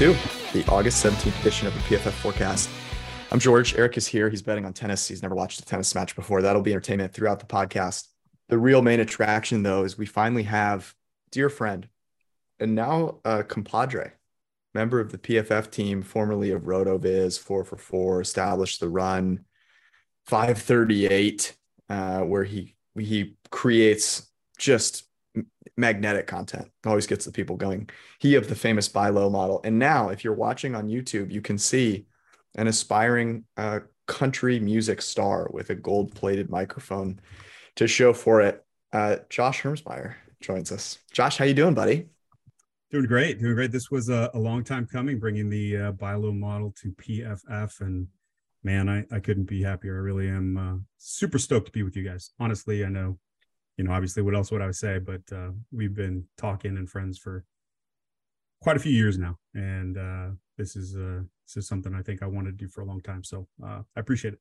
to the August 17th edition of the PFF Forecast. I'm George. Eric is here. He's betting on tennis. He's never watched a tennis match before. That'll be entertainment throughout the podcast. The real main attraction, though, is we finally have dear friend and now a compadre, member of the PFF team, formerly of RotoViz, four for four, established the run 538, uh, where he he creates just magnetic content. Always gets the people going. He of the famous buy low model. And now if you're watching on youtube you can see an aspiring uh, country music star with a gold plated microphone to show for it. Uh, josh hermsmeyer joins us. Josh how you doing buddy? Doing great doing great. This was a, a long time coming bringing the uh, buy low model to pff and man i, I couldn't be happier. I really am uh, super stoked to be with you guys. Honestly i know you know, obviously, what else would I say? But uh, we've been talking and friends for quite a few years now, and uh, this is uh, this is something I think I wanted to do for a long time. So uh, I appreciate it.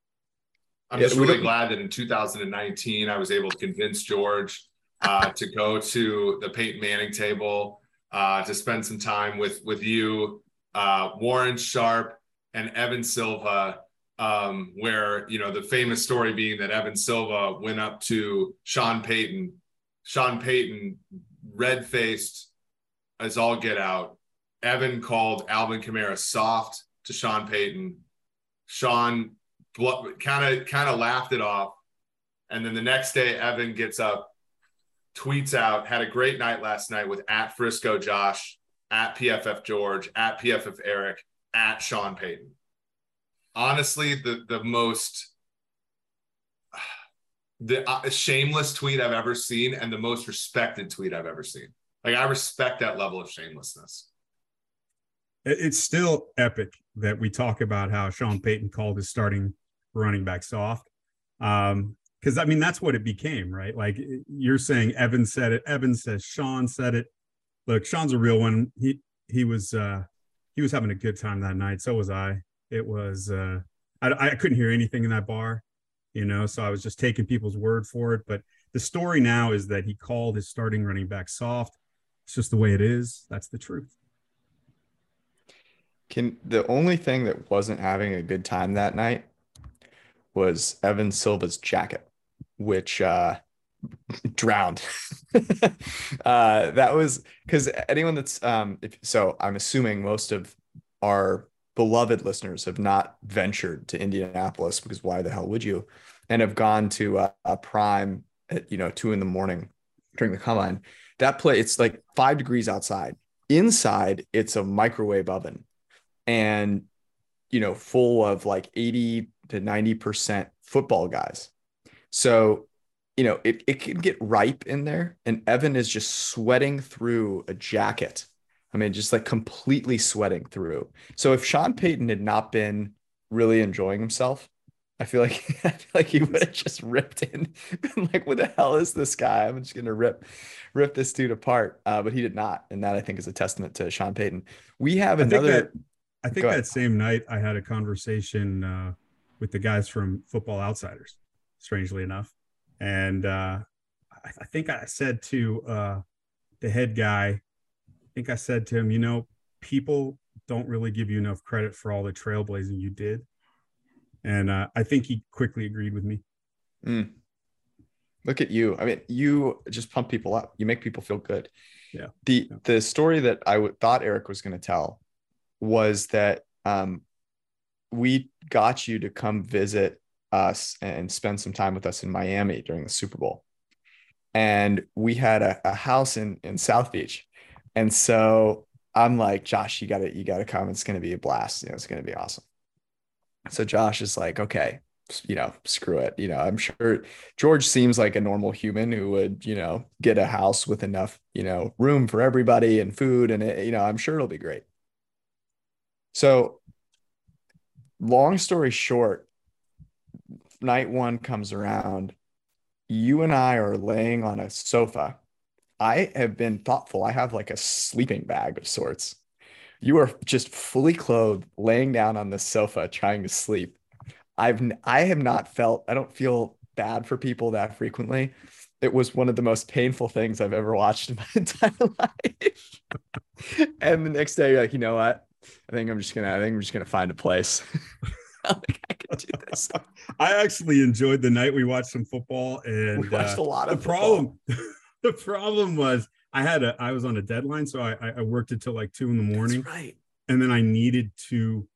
I'm just really glad that in 2019 I was able to convince George uh, to go to the Peyton Manning table uh, to spend some time with with you, uh, Warren Sharp, and Evan Silva um, where you know the famous story being that Evan Silva went up to Sean Payton, Sean Payton, red faced as all get out. Evan called Alvin Kamara soft to Sean Payton. Sean kind of kind of laughed it off, and then the next day Evan gets up, tweets out, had a great night last night with at Frisco Josh, at PFF George, at PFF Eric, at Sean Payton honestly the the most the uh, shameless tweet I've ever seen and the most respected tweet I've ever seen. Like I respect that level of shamelessness. It's still epic that we talk about how Sean Payton called his starting running back soft. Um, because I mean that's what it became, right? Like you're saying Evan said it, Evan says Sean said it. Look, Sean's a real one. He he was uh he was having a good time that night. So was I. It was uh, I, I couldn't hear anything in that bar, you know, so I was just taking people's word for it. But the story now is that he called his starting running back soft. It's just the way it is. That's the truth. Can the only thing that wasn't having a good time that night was Evan Silva's jacket, which uh, drowned. uh, that was because anyone that's um, if, so I'm assuming most of our beloved listeners have not ventured to Indianapolis because why the hell would you? And have gone to a, prime at you know two in the morning during the combine. That play, it's like five degrees outside. Inside, it's a microwave oven, and you know, full of like eighty to ninety percent football guys. So you know, it, it can get ripe in there. And Evan is just sweating through a jacket I mean, just like completely sweating through. So if Sean Payton had not been really enjoying himself, I feel like I feel like he would have just ripped in, been like, "What the hell is this guy? I'm just gonna rip, rip this dude apart." Uh, but he did not, and that I think is a testament to Sean Payton. We have another. I think that, I think that same night I had a conversation uh, with the guys from Football Outsiders, strangely enough, and uh, I, I, think I said to uh, the head guy think I said to him, you know, people don't really give you enough credit for all the trailblazing you did. And uh, I think he quickly agreed with me. Mm. Look at you. I mean, you just pump people up. You make people feel good. Yeah. The yeah. the story that I w- thought Eric was going to tell was that um, we got you to come visit us and spend some time with us in Miami during the Super Bowl. And we had a, a house in in South Beach and so I'm like, Josh, you gotta, you gotta come. It's gonna be a blast. You know, it's gonna be awesome. So Josh is like, okay, you know, screw it. You know, I'm sure George seems like a normal human who would, you know, get a house with enough, you know, room for everybody and food. And, it, you know, I'm sure it'll be great. So, long story short, night one comes around. You and I are laying on a sofa I have been thoughtful. I have like a sleeping bag of sorts. You are just fully clothed, laying down on the sofa, trying to sleep. I've I have not felt. I don't feel bad for people that frequently. It was one of the most painful things I've ever watched in my entire life. and the next day, you're like, you know what? I think I'm just gonna. I think I'm just gonna find a place. like I could do this. I actually enjoyed the night we watched some football, and we watched uh, a lot of the problem. the problem was I had a I was on a deadline, so I I worked until like two in the morning. That's right. And then I needed to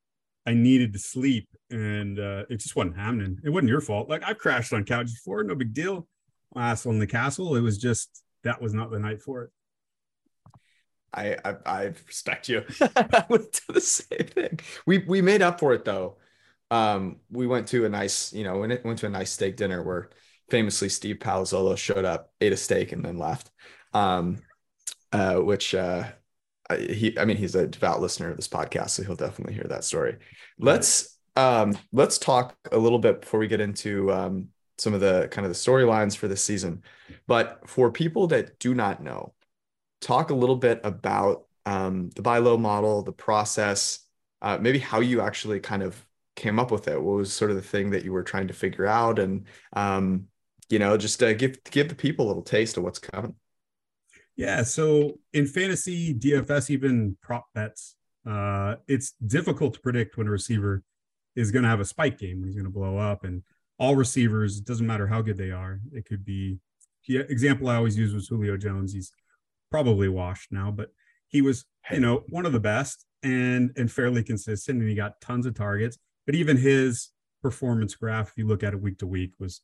I needed to sleep, and uh, it just wasn't happening. It wasn't your fault. Like I've crashed on couches before, no big deal. Asshole in the castle. It was just that was not the night for it. I I, I respect you. I would do the same thing. We we made up for it though. Um, we went to a nice, you know, went went to a nice steak dinner where famously Steve Palazzolo showed up, ate a steak, and then left. Um, uh, which uh, he, I mean, he's a devout listener of this podcast, so he'll definitely hear that story. Let's um, let's talk a little bit before we get into um, some of the kind of the storylines for this season. But for people that do not know, talk a little bit about um, the buy low model, the process, uh, maybe how you actually kind of came up with it. What was sort of the thing that you were trying to figure out, and um, you know, just uh, give give the people a little taste of what's coming. Yeah. So in fantasy, DFS, even prop bets, uh, it's difficult to predict when a receiver is going to have a spike game when he's going to blow up. And all receivers, it doesn't matter how good they are. It could be, the example I always use was Julio Jones. He's probably washed now, but he was, you know, one of the best and and fairly consistent, and he got tons of targets. But even his performance graph, if you look at it week to week, was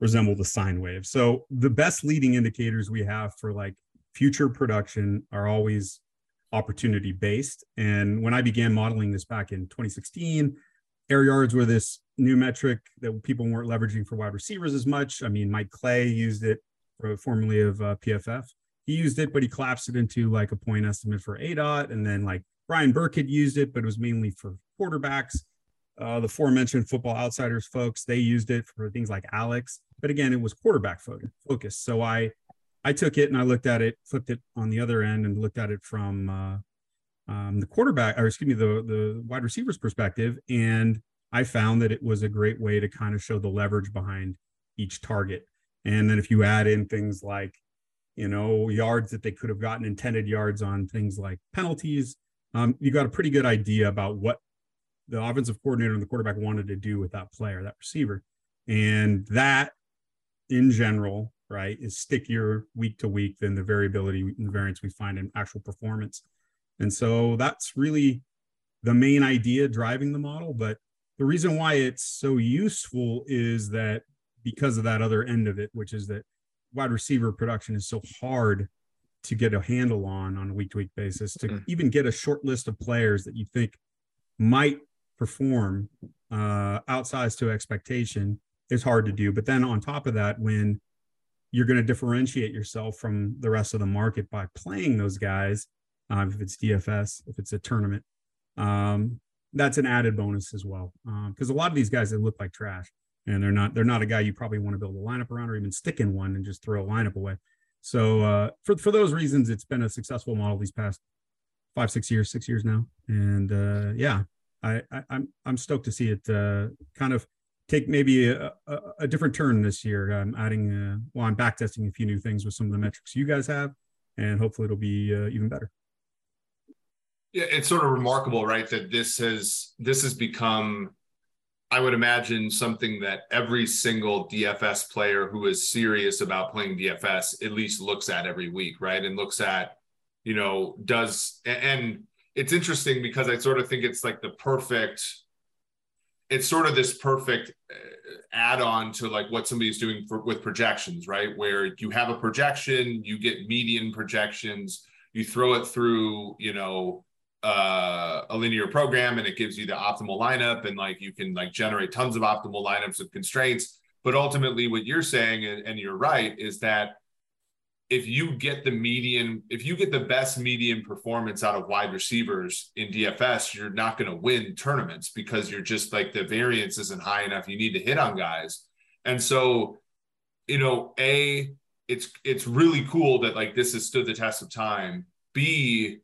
resembled the sine wave. So the best leading indicators we have for like future production are always opportunity based. And when I began modeling this back in 2016, air yards were this new metric that people weren't leveraging for wide receivers as much. I mean, Mike Clay used it for formerly of uh, PFF. He used it, but he collapsed it into like a point estimate for ADOT. And then like Brian Burke had used it, but it was mainly for quarterbacks. Uh, the aforementioned football outsiders folks, they used it for things like ALEX. But again, it was quarterback focus. So I I took it and I looked at it, flipped it on the other end, and looked at it from uh, um, the quarterback, or excuse me, the the wide receiver's perspective, and I found that it was a great way to kind of show the leverage behind each target. And then if you add in things like, you know, yards that they could have gotten intended yards on things like penalties, um, you got a pretty good idea about what the offensive coordinator and the quarterback wanted to do with that player, that receiver. And that in general right, is stickier week to week than the variability and variance we find in actual performance. And so that's really the main idea driving the model. But the reason why it's so useful is that because of that other end of it, which is that wide receiver production is so hard to get a handle on on a week to week basis to mm-hmm. even get a short list of players that you think might perform uh, outsized to expectation is hard to do. But then on top of that, when you're going to differentiate yourself from the rest of the market by playing those guys. Uh, if it's DFS, if it's a tournament, um, that's an added bonus as well. Because um, a lot of these guys they look like trash, and they're not. They're not a guy you probably want to build a lineup around, or even stick in one and just throw a lineup away. So uh, for for those reasons, it's been a successful model these past five, six years, six years now, and uh, yeah, I, I am I'm, I'm stoked to see it uh, kind of take maybe a, a, a different turn this year. I'm adding, uh, well, I'm back testing a few new things with some of the metrics you guys have, and hopefully it'll be uh, even better. Yeah, it's sort of remarkable, right? That this has this has become, I would imagine, something that every single DFS player who is serious about playing DFS at least looks at every week, right? And looks at, you know, does and it's interesting because I sort of think it's like the perfect it's sort of this perfect uh, add-on to like what somebody's doing for, with projections right? Where you have a projection you get median projections you throw it through you know uh, a linear program and it gives you the optimal lineup and like you can like generate tons of optimal lineups with constraints. But ultimately what you're saying and, and you're right is that if you get the median, if you get the best median performance out of wide receivers in DFS, you're not going to win tournaments because you're just like the variance isn't high enough. You need to hit on guys. And so, you know, A, it's it's really cool that like this has stood the test of time. B,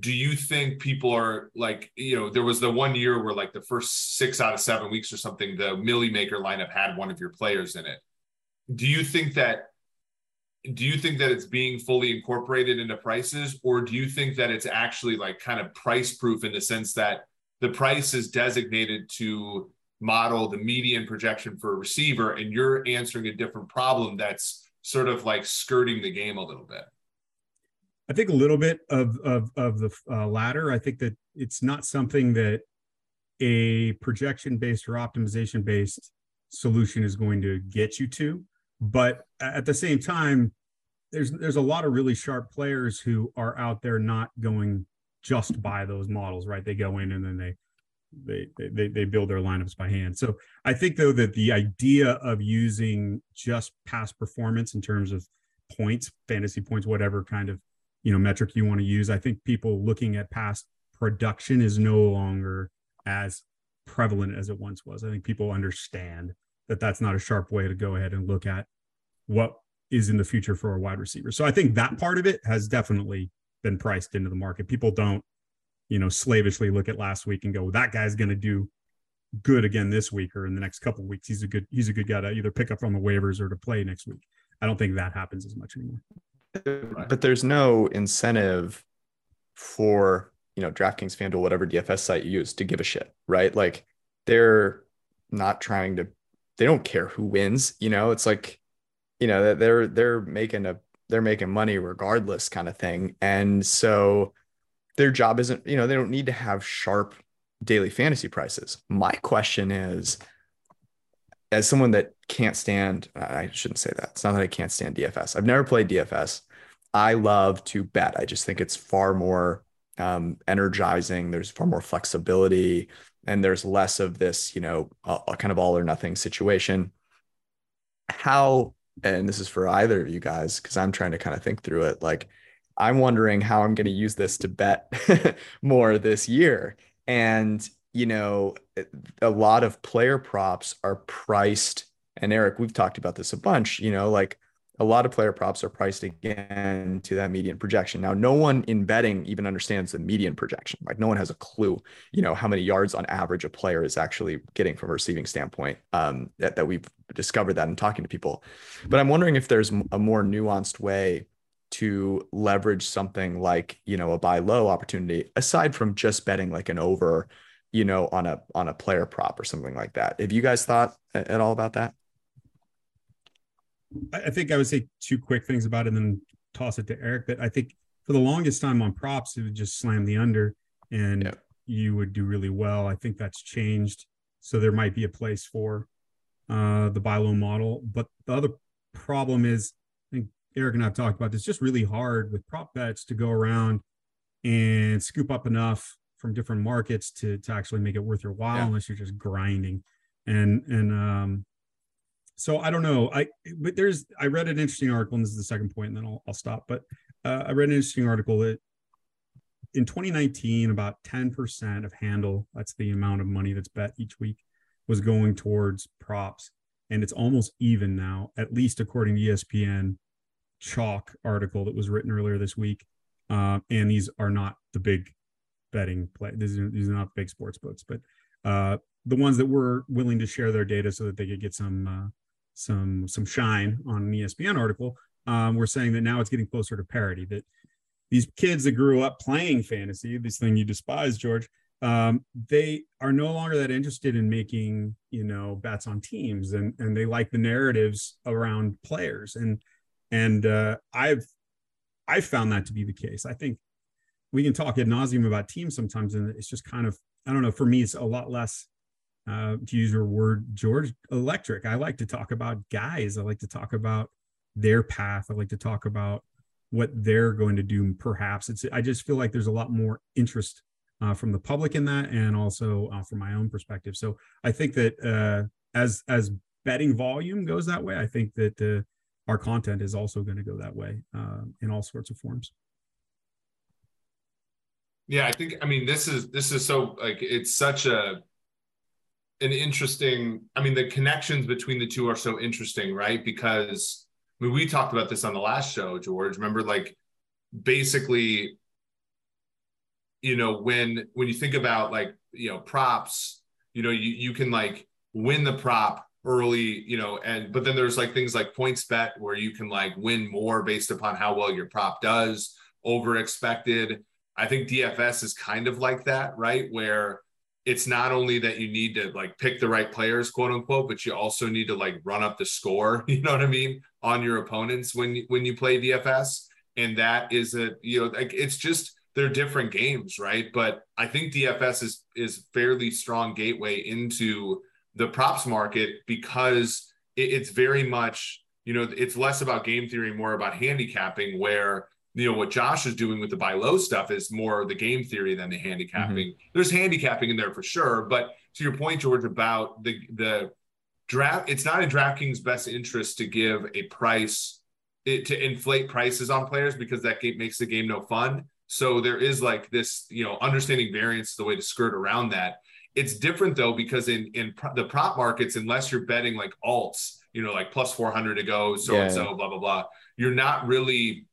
do you think people are like, you know, there was the one year where like the first six out of seven weeks or something, the Milly Maker lineup had one of your players in it. Do you think that do you think that it's being fully incorporated into prices or do you think that it's actually like kind of price proof in the sense that the price is designated to model the median projection for a receiver and you're answering a different problem that's sort of like skirting the game a little bit? I think a little bit of of, of the uh, latter. I think that it's not something that a projection based or optimization based solution is going to get you to but at the same time there's there's a lot of really sharp players who are out there not going just by those models right? They go in and then they they they they build their lineups by hand. So i think though that the idea of using just past performance in terms of points fantasy points whatever kind of you know metric you want to use i think people looking at past production is no longer as prevalent as it once was. I think people understand that that's not a sharp way to go ahead and look at what is in the future for a wide receiver. So I think that part of it has definitely been priced into the market. People don't, you know, slavishly look at last week and go, well, that guy's going to do good again this week or in the next couple weeks. He's a good he's a good guy to either pick up on the waivers or to play next week. I don't think that happens as much anymore. But there's no incentive for you know DraftKings, FanDuel, whatever DFS site you use to give a shit, right? Like they're not trying to they don't care who wins. You know, it's like, you know, that they're they're making a they're making money regardless kind of thing. And so their job isn't, you know, they don't need to have sharp daily fantasy prices. My question is, as someone that can't stand, I shouldn't say that. It's not that I can't stand DFS. I've never played DFS. I love to bet. I just think it's far more um, energizing. There's far more flexibility and there's less of this, you know, a, a kind of all or nothing situation. How, and this is for either of you guys, because I'm trying to kind of think through it. Like, I'm wondering how I'm going to use this to bet more this year. And, you know, a lot of player props are priced. And Eric, we've talked about this a bunch, you know, like a lot of player props are priced again to that median projection. Now, no one in betting even understands the median projection. Like no one has a clue, you know, how many yards on average a player is actually getting from a receiving standpoint. Um, that, that we've discovered that in talking to people. But I'm wondering if there's a more nuanced way to leverage something like, you know, a buy low opportunity aside from just betting like an over, you know, on a on a player prop or something like that. Have you guys thought at all about that? I think I would say two quick things about it and then toss it to Eric. But I think for the longest time on props, it would just slam the under and yep. you would do really well. I think that's changed. So there might be a place for uh, the buy low model. But the other problem is, I think Eric and I have talked about this, just really hard with prop bets to go around and scoop up enough from different markets to, to actually make it worth your while yeah. unless you're just grinding. And, and, um, so I don't know. I but there's I read an interesting article, and this is the second point, and then I'll, I'll stop. But uh, I read an interesting article that in 2019, about 10% of handle, that's the amount of money that's bet each week, was going towards props, and it's almost even now, at least according to ESPN chalk article that was written earlier this week. Uh, and these are not the big betting play. These are, these are not big sports books, but uh, the ones that were willing to share their data so that they could get some uh, some some shine on an ESPN article, um, we're saying that now it's getting closer to parity. That these kids that grew up playing fantasy, this thing you despise, George, um, they are no longer that interested in making you know bets on teams, and and they like the narratives around players. And and uh, I've I've found that to be the case. I think we can talk ad nauseum about teams sometimes, and it's just kind of I don't know. For me, it's a lot less uh, to use your word, George, electric. I like to talk about guys. I like to talk about their path. I like to talk about what they're going to do. Perhaps it's. I just feel like there's a lot more interest uh, from the public in that, and also uh, from my own perspective. So I think that uh, as as betting volume goes that way, I think that uh, our content is also going to go that way uh, in all sorts of forms. Yeah, I think. I mean, this is this is so like it's such a an interesting i mean the connections between the two are so interesting right because I mean, we talked about this on the last show george remember like basically you know when when you think about like you know props you know you, you can like win the prop early, you know, and but then there's like things like points bet where you can like win more based upon how well your prop does over expected. I think DFS is kind of like that, right? Where it's not only that you need to like pick the right players, quote unquote, but you also need to like run up the score, you know what I mean, on your opponents when when you play DFS. And that is a, you know, like it's just they're different games, right? But I think DFS is is fairly strong gateway into the props market because it, it's very much, you know, it's less about game theory, more about handicapping, where you know what Josh is doing with the buy low stuff is more the game theory than the handicapping. Mm-hmm. There's handicapping in there for sure, but to your point, George, about the the draft, it's not in DraftKings' best interest to give a price it, to inflate prices on players because that game makes the game no fun. So there is like this, you know, understanding variance the way to skirt around that. It's different though because in in the prop markets, unless you're betting like alts, you know, like plus 400 to go, so yeah. and so, blah blah blah, you're not really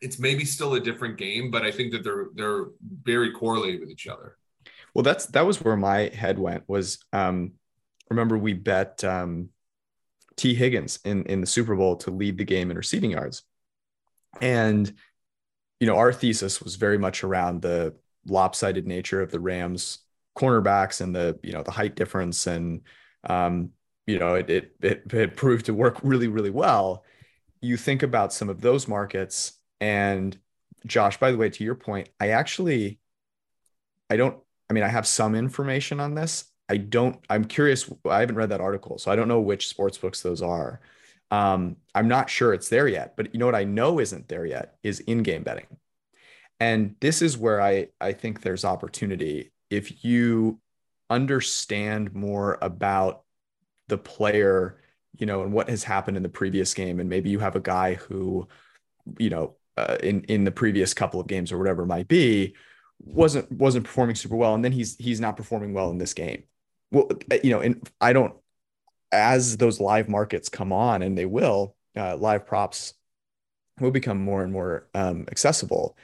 it's maybe still a different game, but I think that they're they're very correlated with each other. Well, that's that was where my head went. Was um, remember we bet um, Tee Higgins in in the Super Bowl to lead the game in receiving yards, and you know our thesis was very much around the lopsided nature of the Rams cornerbacks and the you know the height difference and um, you know it, it it it proved to work really really well. You think about some of those markets and Josh, by the way, to your point, I actually, I don't, I mean, I have some information on this. I don't, I'm curious. I haven't read that article, so I don't know which sports books those are. Um, I'm not sure it's there yet, but you know what I know isn't there yet is in-game betting. And this is where I, I think there's opportunity. If you understand more about the player, you know, and what has happened in the previous game, and maybe you have a guy who, you know, uh, in in the previous couple of games or whatever it might be wasn't wasn't performing super well. And then he's he's not performing well in this game. Well uh, you know and i don't as those live markets come on and they will uh, live props will become more and more um, accessible.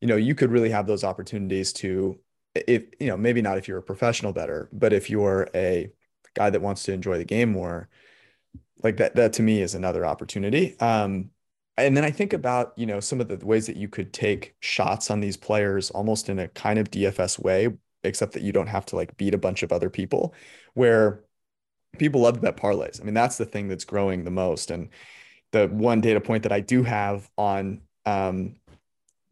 You know you could really have those opportunities to if you know maybe not if you're a professional better but if you're a guy that wants to enjoy the game more like that that to me is another opportunity. Um and then I think about, you know, some of the ways that you could take shots on these players almost in a kind of DFS way, except that you don't have to like beat a bunch of other people where people love to bet parlays. I mean, that's the thing that's growing the most. And the one data point that I do have on um,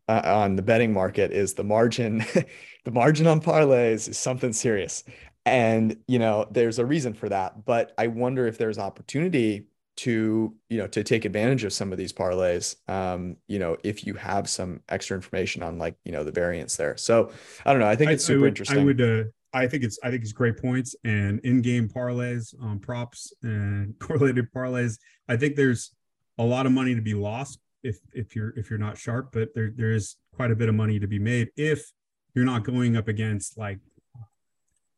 uh, on the betting market is the margin the margin on parlays is something serious and you know there's a reason for that but i wonder if there's opportunity to you know to take advantage of some of these parlays um you know if you have some extra information on like you know the variance there. So i don't know. I think it's super I would, interesting i would uh i think it's i think it's great points and in-game parlays on um, props and correlated parlays. I think there's a lot of money to be lost if if you're if you're not sharp but there there is quite a bit of money to be made if you're not going up against like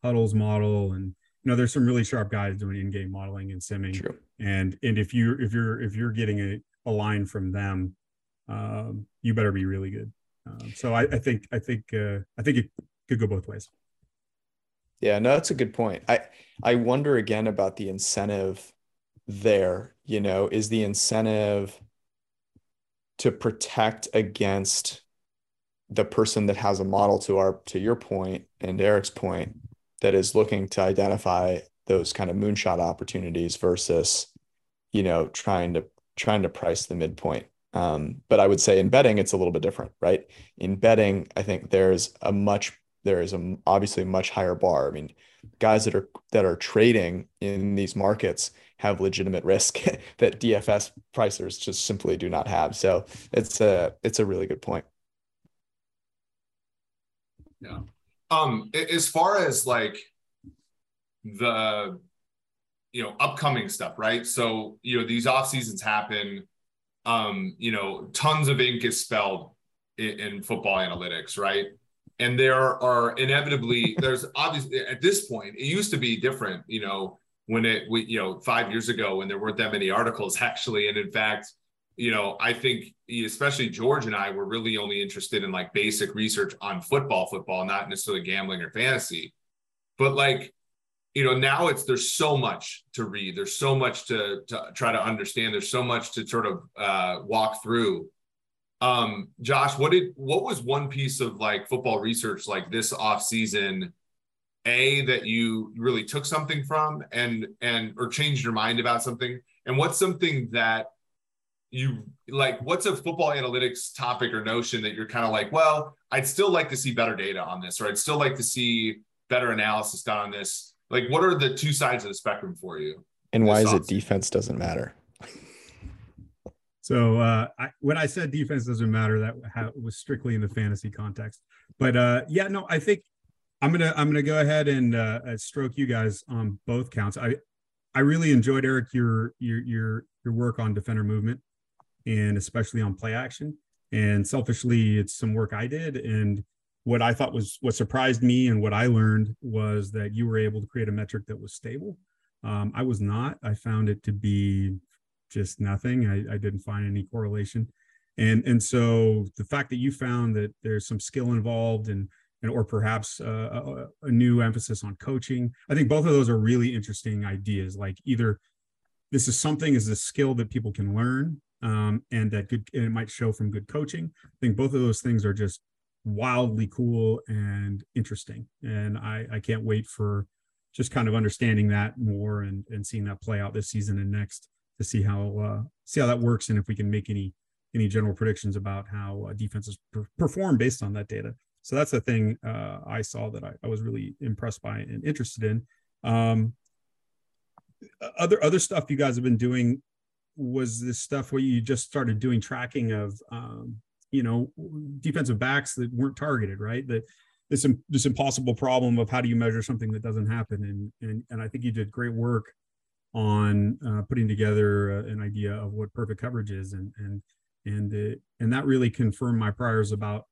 huddle's model and you know there's some really sharp guys doing in-game modeling and simming. True. And and if you if you're if you're getting a, a line from them um, you better be really good. Um, so I, I think i think uh, i think it could go both ways. Yeah no that's a good point. I i wonder again about the incentive there you know is the incentive to protect against the person that has a model to our to your point and eric's point that is looking to identify those kind of moonshot opportunities versus you know trying to trying to price the midpoint. Um, but i would say in betting it's a little bit different right? In betting i think there's a much there is a obviously much higher bar. I mean guys that are that are trading in these markets have legitimate risk that dfs pricers just simply do not have. So it's a it's a really good point. Yeah um as far as like the you know upcoming stuff right? So you know these off seasons happen. Um you know tons of ink is spelled in, in football analytics right? And there are inevitably there's obviously at this point it used to be different you know when it we you know five years ago when there weren't that many articles actually. And in fact you know i think especially george and i were really only interested in like basic research on football football not necessarily gambling or fantasy. But like you know now it's there's so much to read. There's so much to, to try to understand. There's so much to sort of uh, walk through. Um josh what did what was one piece of like football research like this off season a that you really took something from and and or changed your mind about something? And what's something that you like what's a football analytics topic or notion that you're kind of like well i'd still like to see better data on this or i'd still like to see better analysis done on this. Like what are the two sides of the spectrum for you? And why is it defense doesn't matter? So uh, I, when I said defense doesn't matter, that ha- was strictly in the fantasy context. But uh, yeah, no, I think I'm gonna I'm gonna go ahead and uh, uh, stroke you guys on both counts. I I really enjoyed Eric your your your your work on defender movement and especially on play action. And selfishly, it's some work I did. And what I thought was what surprised me and what I learned was that you were able to create a metric that was stable. Um, I was not. I found it to be just nothing. I, I didn't find any correlation. And, and so the fact that you found that there's some skill involved and, and or perhaps uh, a, a new emphasis on coaching, I think both of those are really interesting ideas. Like either this is something is a skill that people can learn um, and that good and it might show from good coaching. I think both of those things are just wildly cool and interesting. And I, I can't wait for just kind of understanding that more and, and seeing that play out this season and next to see how uh, see how that works and if we can make any any general predictions about how uh, defenses per- perform based on that data. So that's the thing uh, I saw that I, I, was really impressed by and interested in. Um, other other stuff you guys have been doing was this stuff where you just started doing tracking of um, you know defensive backs that weren't targeted, right? That this this impossible problem of how do you measure something that doesn't happen, and and and I think you did great work on uh, putting together uh, an idea of what perfect coverage is. And and and it, and that really confirmed my priors about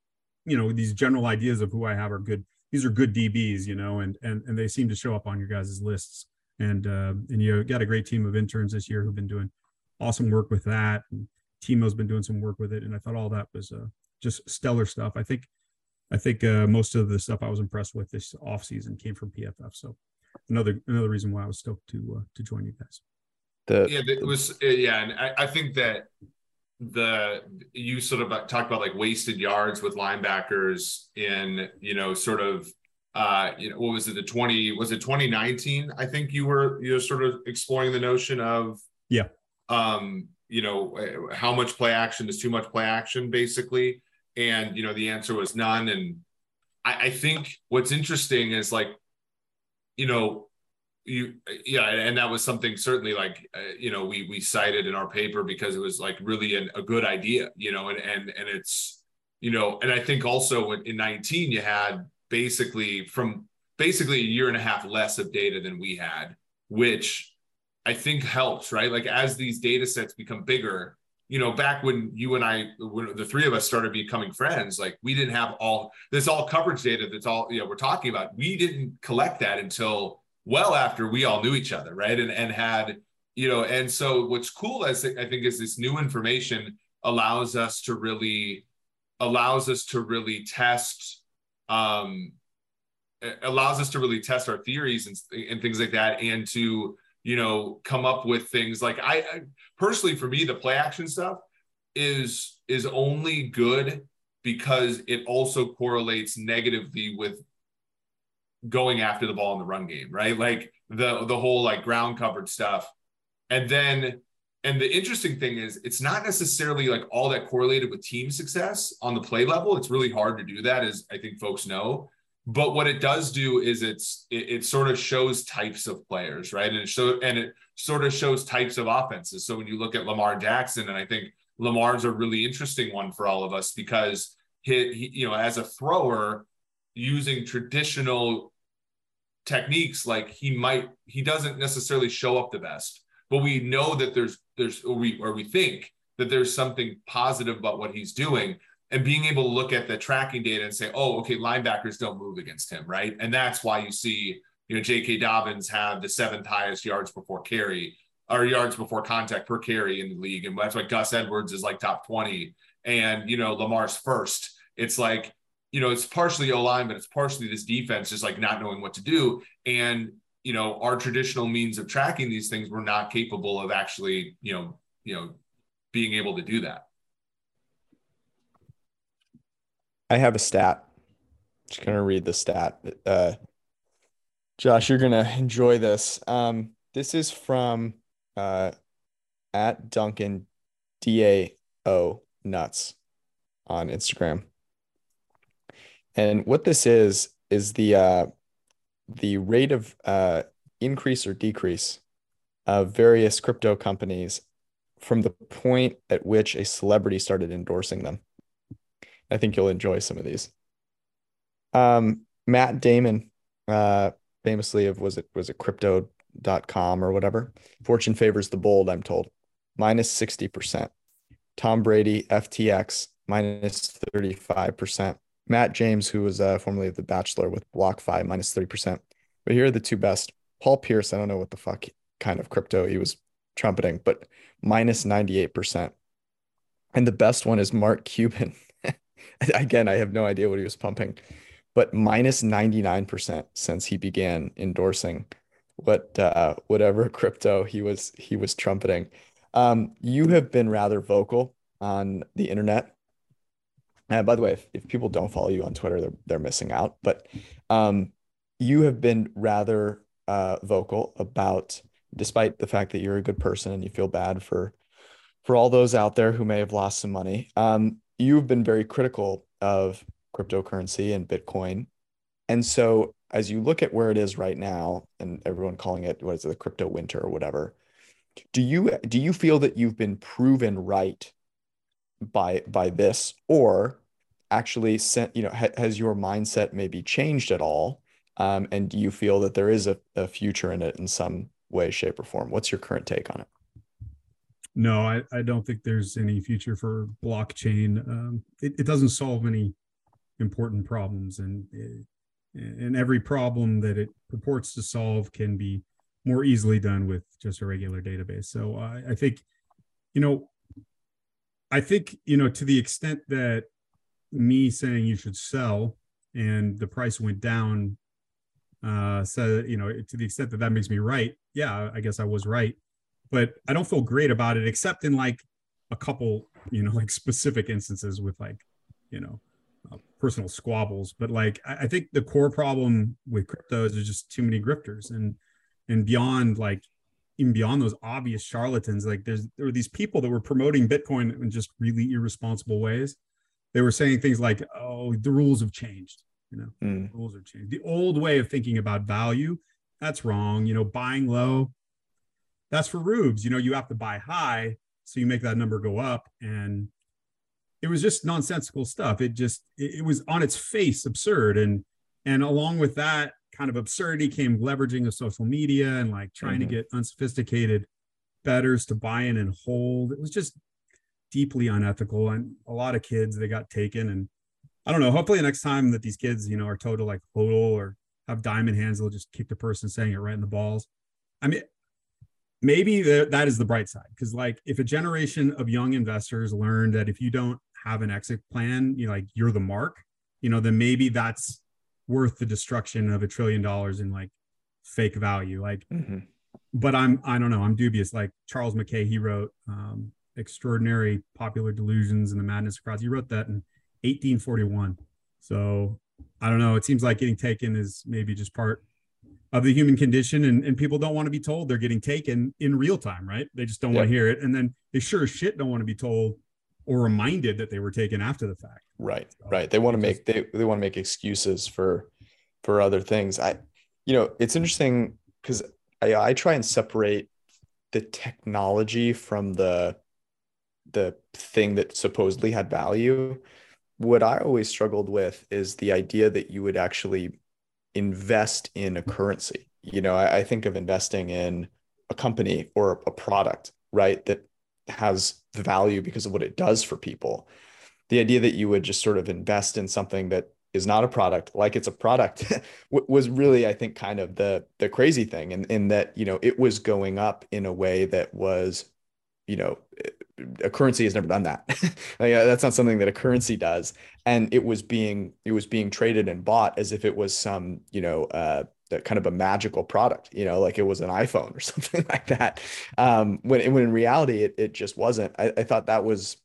you know these general ideas of who I have are good these are good DBs you know and and and they seem to show up on your guys' lists. And uh, and you got a great team of interns this year who've been doing awesome work with that. And Timo's been doing some work with it. And I thought all that was uh, just stellar stuff. I think I think uh, most of the stuff I was impressed with this off season came from PFF so another another reason why I was stoked to uh, to join you guys. The, yeah, it was uh, yeah, and I, I think that the you sort of talked about like wasted yards with linebackers in you know sort of uh you know what was it the 20 was it 2019 i think you were you know sort of exploring the notion of yeah um you know how much play action is too much play action basically. And you know the answer was none. And I, I think what's interesting is like you know, you yeah, and that was something certainly like uh, you know we we cited in our paper because it was like really an, a good idea, you know, and and and it's you know, and I think also in 19 you had basically from basically a year and a half less of data than we had, which I think helps, right? Like as these data sets become bigger, you know, back when you and I, when the three of us started becoming friends, like we didn't have all this all coverage data that's all, you know, we're talking about. We didn't collect that until well after we all knew each other, right? And and had, you know, and so what's cool as I think is this new information allows us to really allows us to really test um allows us to really test our theories and, and things like that and to you know come up with things. Like I, I personally for me the play action stuff is is only good because it also correlates negatively with going after the ball in the run game right? Like the the whole like ground covered stuff. And then and the interesting thing is it's not necessarily like all that correlated with team success on the play level. It's really hard to do that as i think folks know but what it does do is it's it, it, sort of shows types of players right? And it show and it sort of shows types of offenses. So when you look at lamar jackson and i think lamar's a really interesting one for all of us because he, he you know as a thrower using traditional techniques like he might he doesn't necessarily show up the best. But we know that there's there's or we or we think that there's something positive about what he's doing and being able to look at the tracking data and say, oh, okay, linebackers don't move against him, right? And that's why you see, you know, J.K. Dobbins have the seventh highest yards before carry or yards before contact per carry in the league. And that's why Gus Edwards is like top 20 and, you know, Lamar's first. It's like, you know, it's partially O line, but it's partially this defense just like not knowing what to do. And you know our traditional means of tracking these things were not capable of actually you know you know being able to do that i have a stat. Just gonna read the stat. Uh, josh you're gonna enjoy this. Um, this is from uh, at duncan dao nuts on instagram. And what this is is the uh, the rate of uh, increase or decrease of various crypto companies from the point at which a celebrity started endorsing them. I think you'll enjoy some of these. Um, Matt Damon, uh, famously of was it was it crypto.com or whatever. Fortune favors the bold, I'm told. Minus 60%. Tom Brady, FTX, minus 35%. Matt James, who was uh, formerly of The Bachelor with BlockFi, minus 30%. But here are the two best. Paul Pierce, I don't know what the fuck kind of crypto he was trumpeting, but minus 98%. And the best one is Mark Cuban. Again, I have no idea what he was pumping, but minus 99% since he began endorsing what uh, whatever crypto he was he was trumpeting. Um, you have been rather vocal on the internet uh, by the way, if, if people don't follow you on Twitter, they're, they're missing out. But um, you have been rather uh, vocal about, despite the fact that you're a good person and you feel bad for for all those out there who may have lost some money. Um, you've been very critical of cryptocurrency and Bitcoin, and so as you look at where it is right now, and everyone calling it what is it, the crypto winter or whatever, do you do you feel that you've been proven right by by this? Or actually sent you know ha, has your mindset maybe changed at all? Um, and do you feel that there is a, a future in it in some way shape or form? What's your current take on it no i, I don't think there's any future for blockchain um, it, it doesn't solve any important problems and and every problem that it purports to solve can be more easily done with just a regular database so I, I think you know I think, you know, to the extent that me saying you should sell and the price went down, uh, so, you know, to the extent that that makes me right, yeah, I guess I was right. But I don't feel great about it, except in like a couple, you know, like specific instances with like, you know, uh, personal squabbles. But like, I, I think the core problem with crypto is there's just too many grifters and, and beyond like even beyond those obvious charlatans, like there's there were these people that were promoting Bitcoin in just really irresponsible ways. They were saying things like, "Oh, the rules have changed." You know, mm. rules have changed. The old way of thinking about value, that's wrong. You know, buying low, that's for rubes. You know, you have to buy high so you make that number go up. And it was just nonsensical stuff. It just it, it was on its face absurd. And and along with that, kind of absurdity came leveraging of social media and like trying mm-hmm. to get unsophisticated betters to buy in and hold. It was just deeply unethical. And a lot of kids, they got taken. And I don't know, hopefully the next time that these kids, you know, are told to like hodl or have diamond hands, they'll just kick the person saying it right in the balls. I mean, maybe the, that is the bright side. Cause like if a generation of young investors learn that if you don't have an exit plan, you know, like you're the mark, you know, then maybe that's worth the destruction of a trillion dollars in like fake value. Like, mm-hmm. but I'm I don't know. I'm dubious. Like Charles Mackay, he wrote um, "Extraordinary Popular Delusions and the Madness of Crowds." He wrote that in 1841. So I don't know. It seems like getting taken is maybe just part of the human condition, and, and people don't want to be told they're getting taken in real time, right? They just don't yep. want to hear it, and then they sure as shit don't want to be told or reminded that they were taken after the fact. Right. So right. They want to make they they want to make excuses for for other things. I you know, it's interesting cuz I I try and separate the technology from the the thing that supposedly had value. What I always struggled with is the idea that you would actually invest in a currency. You know, I, I think of investing in a company or a product, right? That has value because of what it does for people. The idea that you would just sort of invest in something that is not a product like it's a product was really i think kind of the the crazy thing and in, in that you know it was going up in a way that was you know a currency has never done that like, uh, that's not something that a currency does and it was being it was being traded and bought as if it was some you know uh kind of a magical product, you know, like it was an iPhone or something like that. Um, when when in reality it it just wasn't. I, I thought that was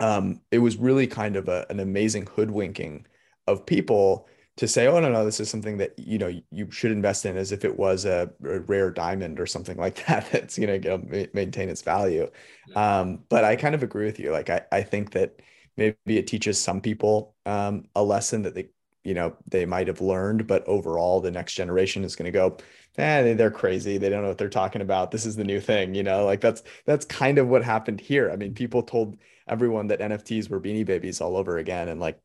um, it was really kind of a, an amazing hoodwinking of people to say, oh no, no, this is something that you know you should invest in as if it was a, a rare diamond or something like that that's you know maintain its value. Yeah. Um, but I kind of agree with you. Like I, I think that maybe it teaches some people um, a lesson that they you know they might have learned, but overall the next generation is going to go, eh, they're crazy. They don't know what they're talking about. This is the new thing. You know, like that's that's kind of what happened here. I mean, people told everyone that NFTs were Beanie Babies all over again, and like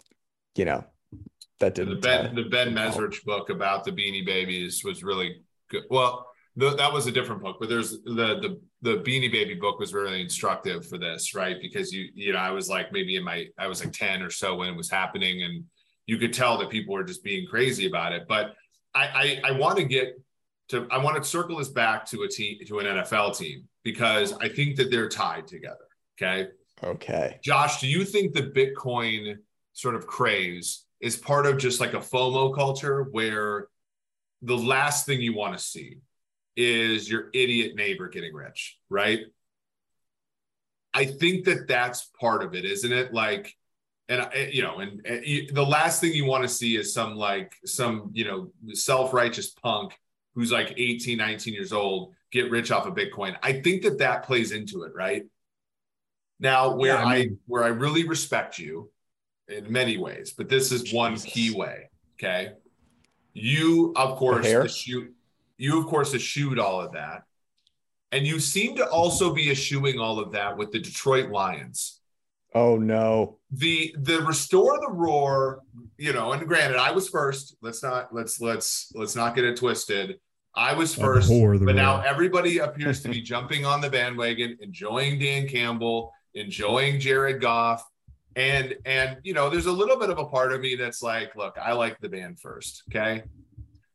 you know that didn't. The Ben, the ben Mezrich book about the Beanie Babies was really good. Well, the, that was a different book, but there's the the the Beanie Baby book was really instructive for this, right? Because you you know I was like maybe in my I was like ten or so when it was happening, and you could tell that people were just being crazy about it. But I I, I want to get to I want to circle this back to a team to an NFL team because I think that they're tied together. Okay. Okay. Josh, do you think the Bitcoin sort of craze is part of just like a FOMO culture where the last thing you want to see is your idiot neighbor getting rich, right? I think that that's part of it, isn't it? Like, and uh, you know, and, and the last thing you want to see is some like some you know self-righteous punk who's like 18, 19 years old get rich off of Bitcoin. I think that that plays into it, right? Now, where yeah, I, mean, I where I really respect you in many ways, but this is Jesus. one key way. Okay. You, of course, shoot, you, of course, eschewed all of that. And you seem to also be eschewing all of that with the Detroit Lions. Oh no. The the restore the roar, you know, and granted, I was first. Let's not let's let's let's not get it twisted. I was first, but roar. now everybody appears to be jumping on the bandwagon, enjoying Dan Campbell, enjoying Jared Goff, and and you know there's a little bit of a part of me that's like look i like the band first okay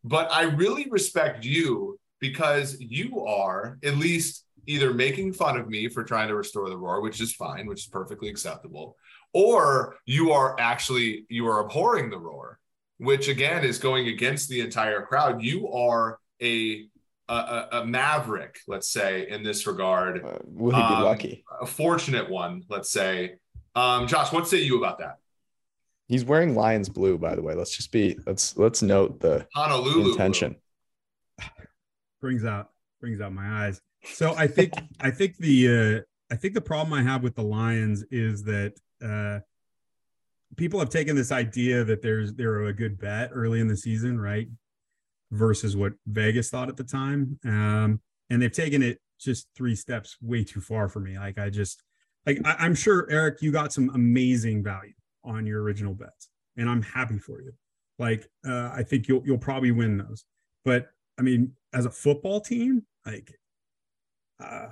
but i really respect you because you are at least either making fun of me for trying to restore the roar which is fine which is perfectly acceptable or you are actually you are abhorring the roar which again is going against the entire crowd you are a a, a, maverick, let's say, in this regard. Uh, be um, lucky? A fortunate one, let's say, um, Josh, what say you about that? He's wearing Lions blue, by the way. Let's just be let's let's note the Honolulu intention. Blue. Brings out brings out my eyes. So I think I think the uh, I think the problem I have with the Lions is that uh, people have taken this idea that there's they're a good bet early in the season, right? Versus what Vegas thought at the time, um, and they've taken it just three steps way too far for me. Like I just like I, am sure Eric, you got some amazing value on your original bets, and I'm happy for you. Like uh, I think you'll you'll probably win those. But I mean, as a football team, like uh,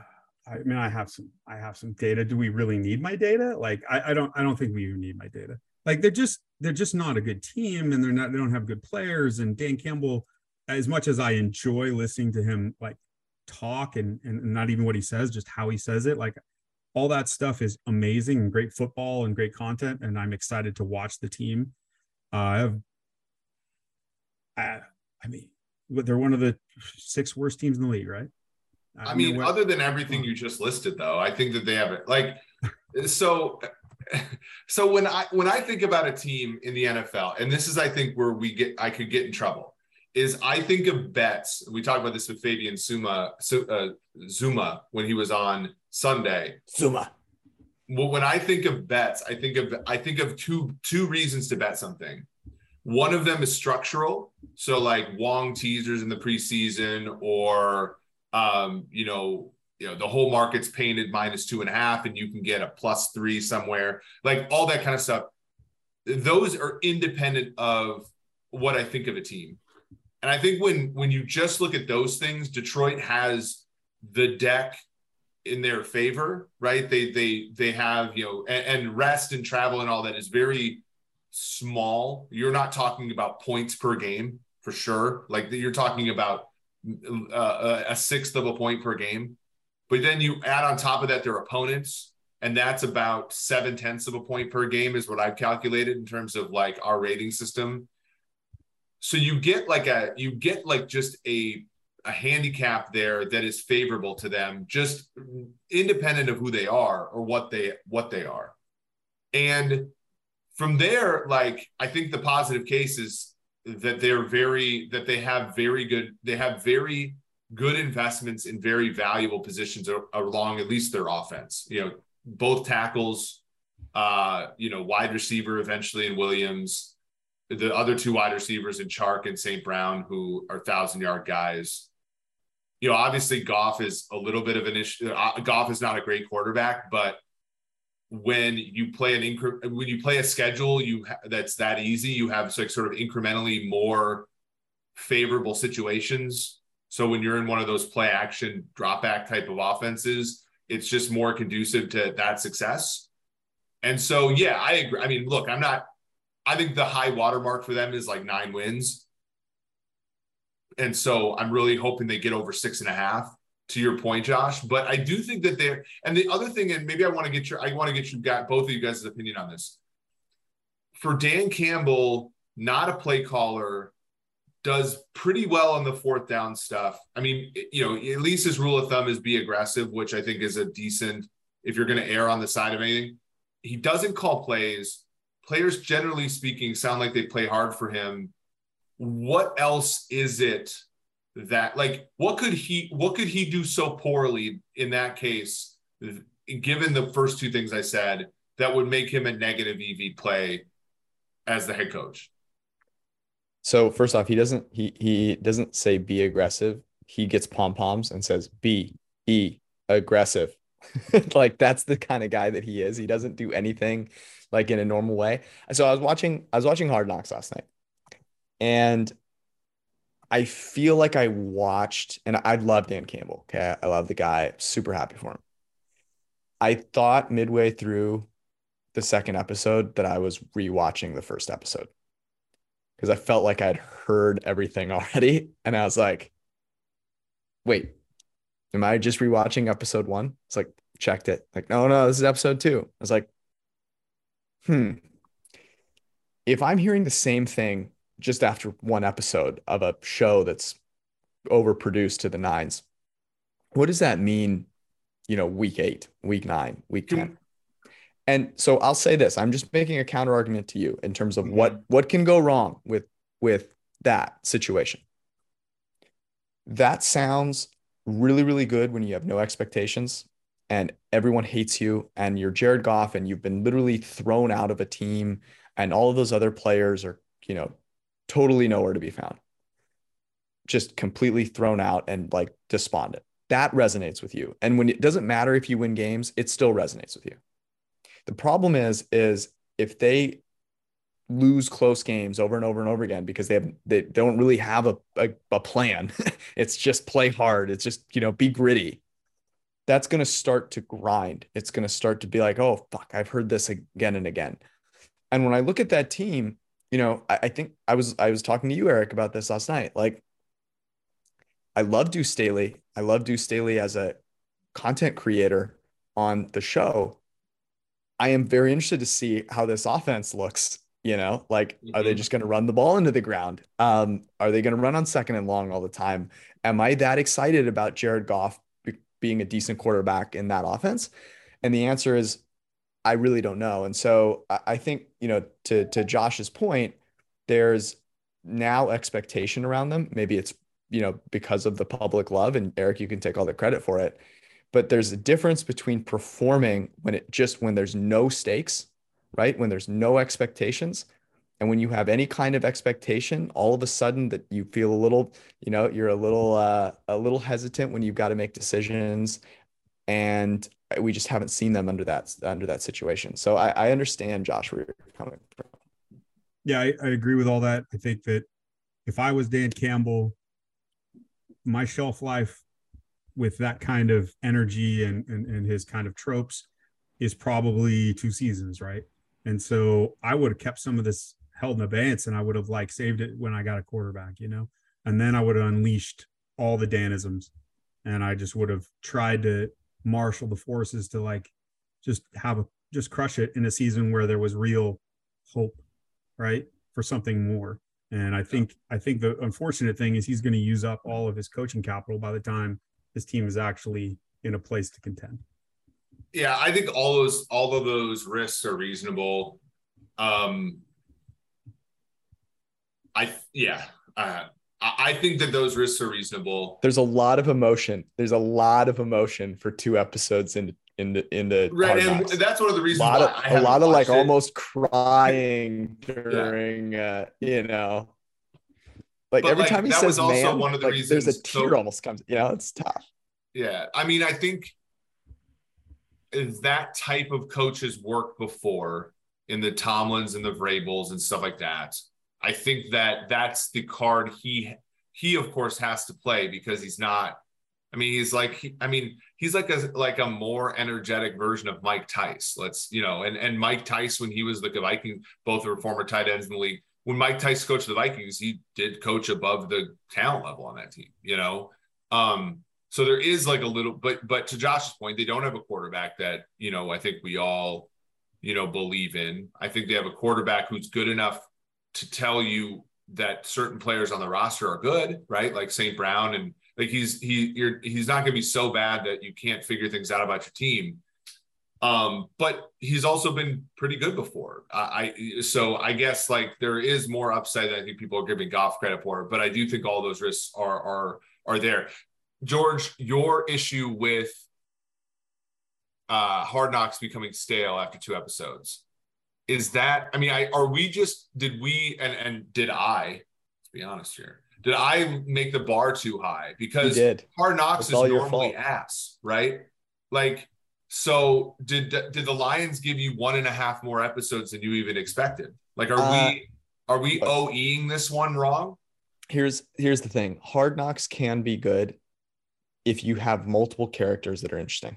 I mean, I have some I have some data. Do we really need my data? Like I, I don't I don't think we even need my data. Like they're just they're just not a good team, and they're not they don't have good players. And Dan Campbell, as much as I enjoy listening to him like talk and and not even what he says, just how he says it, like all that stuff is amazing and great football and great content. And I'm excited to watch the team. Uh, I have, I, I mean, they're one of the six worst teams in the league, right? I, I mean, what, other than everything you just listed, though, I think that they have it. Like, so, so when I when I think about a team in the NFL, and this is, I think, where we get I could get in trouble, is I think of bets. We talked about this with Fabian Suma, uh, Zuma when he was on Sunday. Zuma. Well, when I think of bets, I think of I think of two two reasons to bet something. One of them is structural, so like Wong teasers in the preseason, or um, you know, you know, the whole market's painted minus two and a half, and you can get a plus three somewhere, like all that kind of stuff. Those are independent of what I think of a team. And I think when when you just look at those things, Detroit has the deck in their favor, right? They they they have you know and, and, rest and travel and all that is very small. You're not talking about points per game for sure. Like you're talking about uh, a sixth of a point per game, but then you add on top of that their opponents, and that's about seven tenths of a point per game is what I've calculated in terms of like our rating system. So you get like a you get like just a a handicap there that is favorable to them just independent of who they are or what they what they are. And from there like i think the positive case is that they're very that they have very good they have very good investments in very valuable positions along at least their offense you know both tackles uh you know wide receiver eventually in williams the other two wide receivers in chark and st brown who are thousand yard guys you know, obviously Goff is a little bit of an issue. Uh, Goff is not a great quarterback, but when you play an incre- when you play a schedule you ha- that's that easy, you have like sort of incrementally more favorable situations. So when you're in one of those play action drop back type of offenses, it's just more conducive to that success. And so, yeah, I agree. I mean, look, I'm not. I think the high watermark for them is like nine wins and so I'm really hoping they get over six and a half. To your point, Josh, but I do think that they're and the other thing, and maybe I want to get your I want to get you got both of you guys' opinion on this. For Dan Campbell, not a play caller, does pretty well on the fourth down stuff. I mean, you know, at least his rule of thumb is be aggressive, which I think is a decent if you're going to err on the side of anything. He doesn't call plays. Players, generally speaking, sound like they play hard for him. What else is it that like what could he what could he do so poorly in that case given the first two things i said that would make him a negative ev play as the head coach? So first off he doesn't he he doesn't say be aggressive. He gets pom poms and says be aggressive like that's the kind of guy that he is he doesn't do anything like in a normal way so i was watching i was watching hard knocks last night and I feel like I watched, and I love Dan Campbell. Okay. I love the guy. Super happy for him. I thought midway through the second episode that I was rewatching the first episode because I felt like I'd heard everything already. And I was like, wait, am I just rewatching episode one? It's like, checked it. Like, no, no, this is episode two. I was like, hmm. If I'm hearing the same thing just after one episode of a show that's overproduced to the nines. What does that mean, you know, week eight, week nine, week 10? And so I'll say this, I'm just making a counter argument to you in terms of mm-hmm. what what can go wrong with with that situation. That sounds really really good when you have no expectations and everyone hates you and you're Jared Goff and you've been literally thrown out of a team and all of those other players are, you know, totally nowhere to be found. Just completely thrown out and like despondent. That resonates with you. And when it doesn't matter if you win games, it still resonates with you. The problem is, is if they lose close games over and over and over again because they have they don't really have a, a, a plan. it's just play hard. It's just, you know, be gritty. That's going to start to grind. It's going to start to be like, oh, fuck, I've heard this again and again. And when I look at that team, you know, I, I think I was I was talking to you, Eric, about this last night. Like, I love Deuce Staley. I love Deuce Staley as a content creator on the show. I am very interested to see how this offense looks. You know, like, mm-hmm. are they mm-hmm. just going to run the ball into the ground? Um, are they going to run on second and long all the time? Am I that excited about Jared Goff being a decent quarterback in that offense? And the answer is I really don't know. And so I think, you know, to to Josh's point, there's now expectation around them. Maybe it's, you know, because of the public love and Eric, you can take all the credit for it. But there's a difference between performing when it just when there's no stakes, right? When there's no expectations. And when you have any kind of expectation, all of a sudden that you feel a little, you know, you're a little uh, a little hesitant when you've got to make decisions. And we just haven't seen them under that under that situation. So I, I understand Josh where you're coming from. Yeah, I, I agree with all that. I think that if I was Dan Campbell, my shelf life with that kind of energy and, and and his kind of tropes is probably two seasons, right? And so I would have kept some of this held in abeyance and I would have like saved it when I got a quarterback, you know, and then I would have unleashed all the Danisms and I just would have tried to marshal the forces to like just have a just crush it in a season where there was real hope, right? For something more. And I think I think the unfortunate thing is he's going to use up all of his coaching capital by the time his team is actually in a place to contend. Yeah, I think all those all of those risks are reasonable. Um I yeah, uh, I think that those risks are reasonable. There's a lot of emotion. There's a lot of emotion for two episodes into in the in the right, and that's one of the reasons. A lot of, a lot of like it. almost crying during, yeah. uh, you know, like but every like, time he says "man," one of the like, reasons, there's a tear so, almost comes. You know, it's tough. Yeah, I mean, I think that type of coaches work before in the Tomlins and the Vrabels and stuff like that. I think that that's the card he he of course has to play because he's not. I mean, he's like I mean he's like a like a more energetic version of Mike Tice. Let's you know, and and Mike Tice when he was the Viking, both were former tight ends in the league. When Mike Tice coached the Vikings, he did coach above the talent level on that team. You know, um, so there is like a little, but but to Josh's point, they don't have a quarterback that you know I think we all you know believe in. I think they have a quarterback who's good enough to tell you that certain players on the roster are good, right? Like St. Brown and like he's he you're he's not going to be so bad that you can't figure things out about your team. Um, but he's also been pretty good before. I, I so I guess like there is more upside than I think people are giving Goff credit for. But I do think all those risks are are are there. George, your issue with uh, Hard Knocks becoming stale after two episodes is that i mean i are we just did we and and did i let's be honest here did i make the bar too high? Because hard knocks That's is normally ass right? Like so did did the lions give you one and a half more episodes than you even expected? Like are uh, we are we oeing this one wrong? Here's here's the thing. Hard knocks can be good if you have multiple characters that are interesting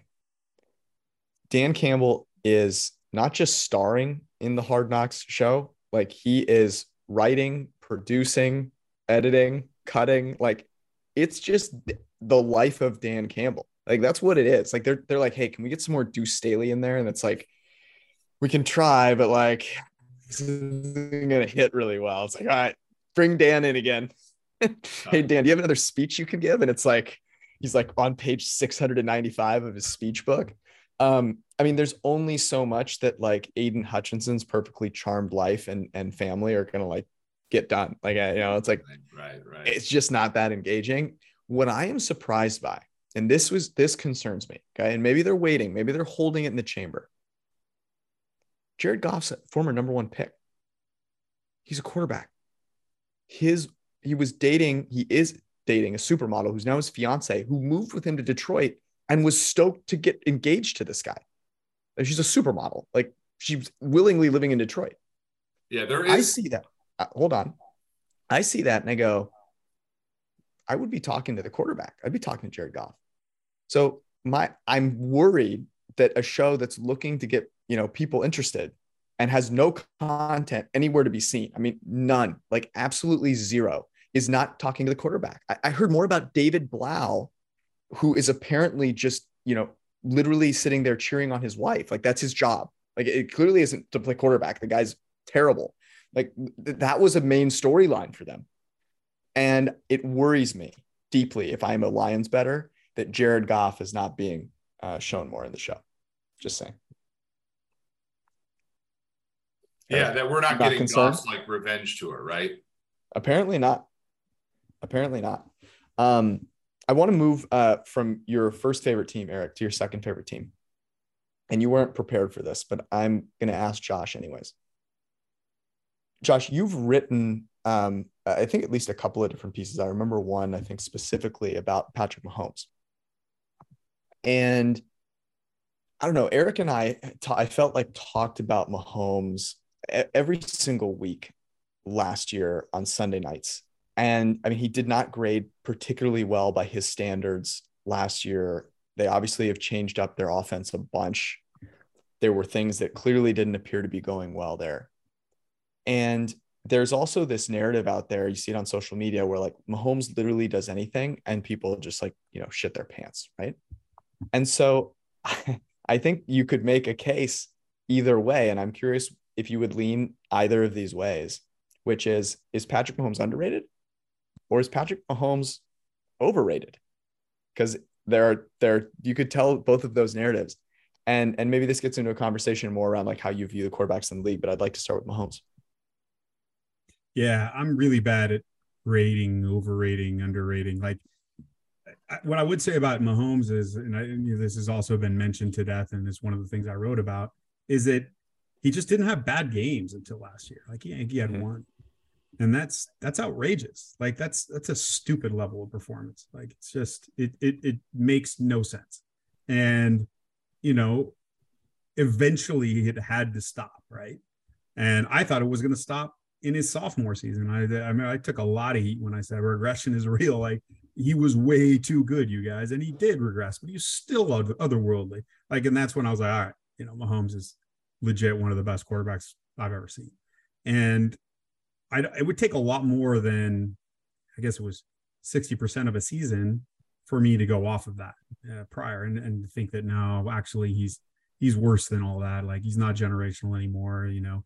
dan campbell is not just starring in the Hard Knocks show. Like he is writing, producing, editing, cutting. Like it's just the life of Dan Campbell. Like that's what it is. Like they're they're like, hey, can we get some more Deuce Staley in there? And it's like, we can try, but like this isn't gonna hit really well. It's like, all right, bring Dan in again. hey Dan, do you have another speech you can give? And it's like he's like on page 695 of his speech book. Um, I mean, there's only so much that like Aidan Hutchinson's perfectly charmed life and and family are gonna like get done. Like you know, it's like right, right, right. It's just not that engaging. What I am surprised by, and this was this concerns me. Okay, and maybe they're waiting, maybe they're holding it in the chamber. Jared Goff's former number one pick. He's a quarterback. His he was dating, he is dating a supermodel who's now his fiance, who moved with him to Detroit and was stoked to get engaged to this guy. She's a supermodel. Like she's willingly living in Detroit. Yeah, there is. I see that. Uh, hold on. I see that and I go, I would be talking to the quarterback. I'd be talking to Jared Goff. So my I'm worried that a show that's looking to get, you know, people interested and has no content anywhere to be seen. I mean, none, like absolutely zero, is not talking to the quarterback. I, I heard more about David Blough, who is apparently just, you know, literally sitting there cheering on his wife. Like that's his job. Like it clearly isn't to play quarterback. The guy's terrible. Like th- that was a main storyline for them. And it worries me deeply if I'm a Lions better that Jared Goff is not being uh, shown more in the show. Just saying. Yeah, that we're not, not getting concerned. Goff's like revenge tour, right? Apparently not. Apparently not. Um, I want to move uh, from your first favorite team, Eric, to your second favorite team. And you weren't prepared for this, but I'm going to ask Josh anyways. Josh, you've written, um, I think, at least a couple of different pieces. I remember one, I think, specifically about Patrick Mahomes. And I don't know, Eric and I, I felt like talked about Mahomes every single week last year on Sunday nights. And I mean, he did not grade particularly well by his standards last year. They obviously have changed up their offense a bunch. There were things that clearly didn't appear to be going well there. And there's also this narrative out there, you see it on social media where like Mahomes literally does anything and people just like, you know, shit their pants, right? And so I think you could make a case either way. And I'm curious if you would lean either of these ways which is is Patrick Mahomes underrated or is Patrick Mahomes overrated? Because there are there you could tell both of those narratives. And and maybe this gets into a conversation more around like how you view the quarterbacks in the league, but I'd like to start with Mahomes. Yeah, I'm really bad at rating, overrating, underrating. Like what I would say about Mahomes is, and I, this has also been mentioned to death, and it's one of the things I wrote about, is that he just didn't have bad games until last year. Like he, he had mm-hmm. one, and that's that's outrageous. Like that's that's a stupid level of performance. Like it's just it it it makes no sense, and you know, eventually it had to stop, right? And I thought it was going to stop in his sophomore season. I, I mean, I took a lot of heat when I said regression is real. Like he was way too good, you guys, and he did regress, but he's still otherworldly. Like, and that's when I was like, all right, you know, Mahomes is legit one of the best quarterbacks I've ever seen. And I, it would take a lot more than, I guess it was 60% of a season for me to go off of that uh, prior and, and think that no, actually he's, he's worse than all that. Like he's not generational anymore. You know,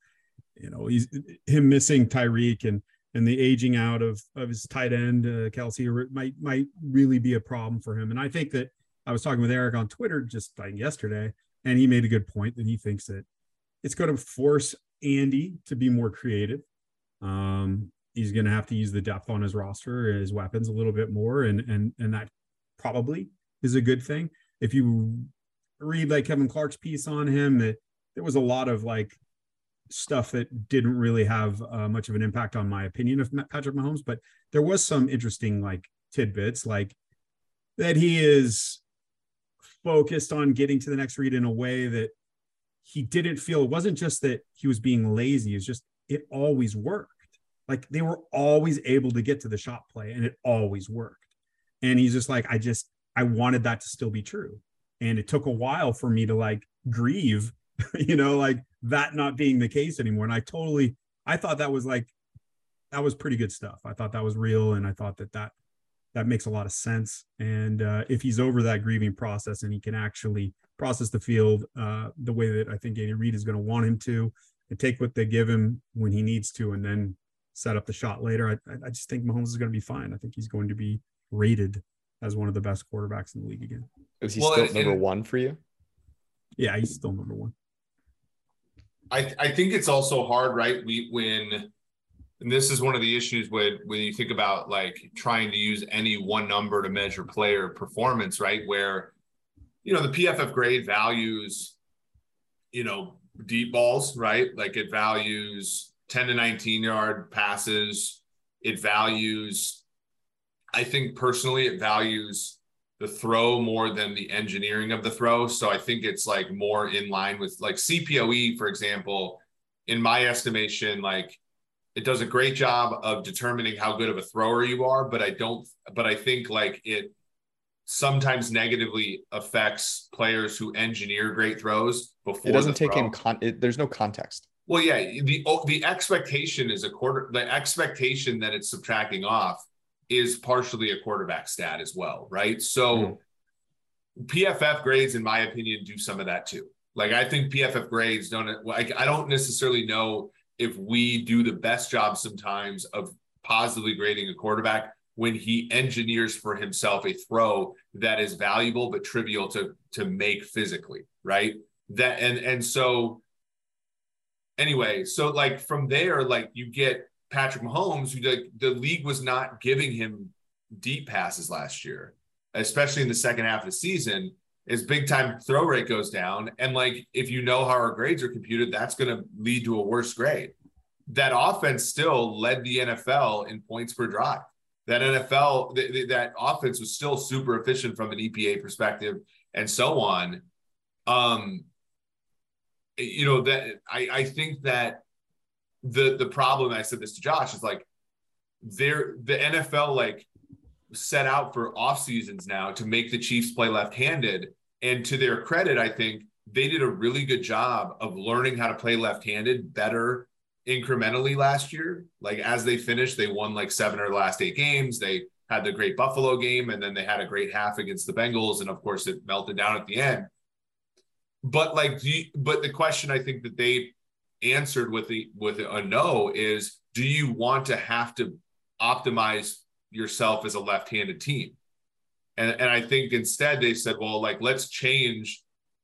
you know, he's him missing Tyreek and and the aging out of of his tight end uh, Kelce might might really be a problem for him. And I think that I was talking with Eric on Twitter just like yesterday, and he made a good point that he thinks that it's going to force Andy to be more creative. Um, he's going to have to use the depth on his roster, his weapons a little bit more, and and and that probably is a good thing. If you read like Kevin Clark's piece on him, that there was a lot of like stuff that didn't really have uh, much of an impact on my opinion of Patrick Mahomes, but there was some interesting like tidbits, like that he is focused on getting to the next read in a way that he didn't feel. It wasn't just that he was being lazy; it's just it always worked. Like they were always able to get to the shot play, and it always worked. And he's just like, I just I wanted that to still be true, and it took a while for me to like grieve you know, like that not being the case anymore. And I totally, I thought that was like, that was pretty good stuff. I thought that was real. And I thought that that, that makes a lot of sense. And uh, if he's over that grieving process and he can actually process the field uh, the way that I think Andy Reid is going to want him to, and take what they give him when he needs to, and then set up the shot later, I, I just think Mahomes is going to be fine. I think he's going to be rated as one of the best quarterbacks in the league again. Is he well, still number one for you? Yeah, he's still number one. I, I think it's also hard, right? We when and this is one of the issues with when you think about like trying to use any one number to measure player performance, right? Where you know the PFF grade values, you know, deep balls, right? Like it values 10 to 19 yard passes. It values, I think personally, it values the throw more than the engineering of the throw. So I think it's like more in line with like CPOE, for example, in my estimation, like it does a great job of determining how good of a thrower you are, but I don't, but I think like it sometimes negatively affects players who engineer great throws before it doesn't take throw. in con it, there's no context. Well, yeah, the the expectation is a quarter. The expectation that it's subtracting off is partially a quarterback stat as well, right? So mm. PFF grades, in my opinion, do some of that too. Like I think PFF grades don't like I don't necessarily know if we do the best job sometimes of positively grading a quarterback when he engineers for himself a throw that is valuable but trivial to to make physically, right? That and and so anyway, so like from there, like you get Patrick Mahomes, who like the league was not giving him deep passes last year, especially in the second half of the season. His big time throw rate goes down. And like, if you know how our grades are computed, that's going to lead to a worse grade. That offense still led the NFL in points per drive. That NFL, th- th- that offense was still super efficient from an EPA perspective and so on. Um, you know, that I, I think that the the problem i said this to josh is like there the nfl like set out for off seasons now to make the chiefs play left-handed and to their credit i think they did a really good job of learning how to play left-handed better incrementally last year. Like as they finished they won like seven or last eight games. They had the great buffalo game and then they had a great half against the bengals and of course it melted down at the end. But like you, but the question i think that they answered with the with a no is do you want to have to optimize yourself as a left-handed team? And, and I think instead they said, well, like let's change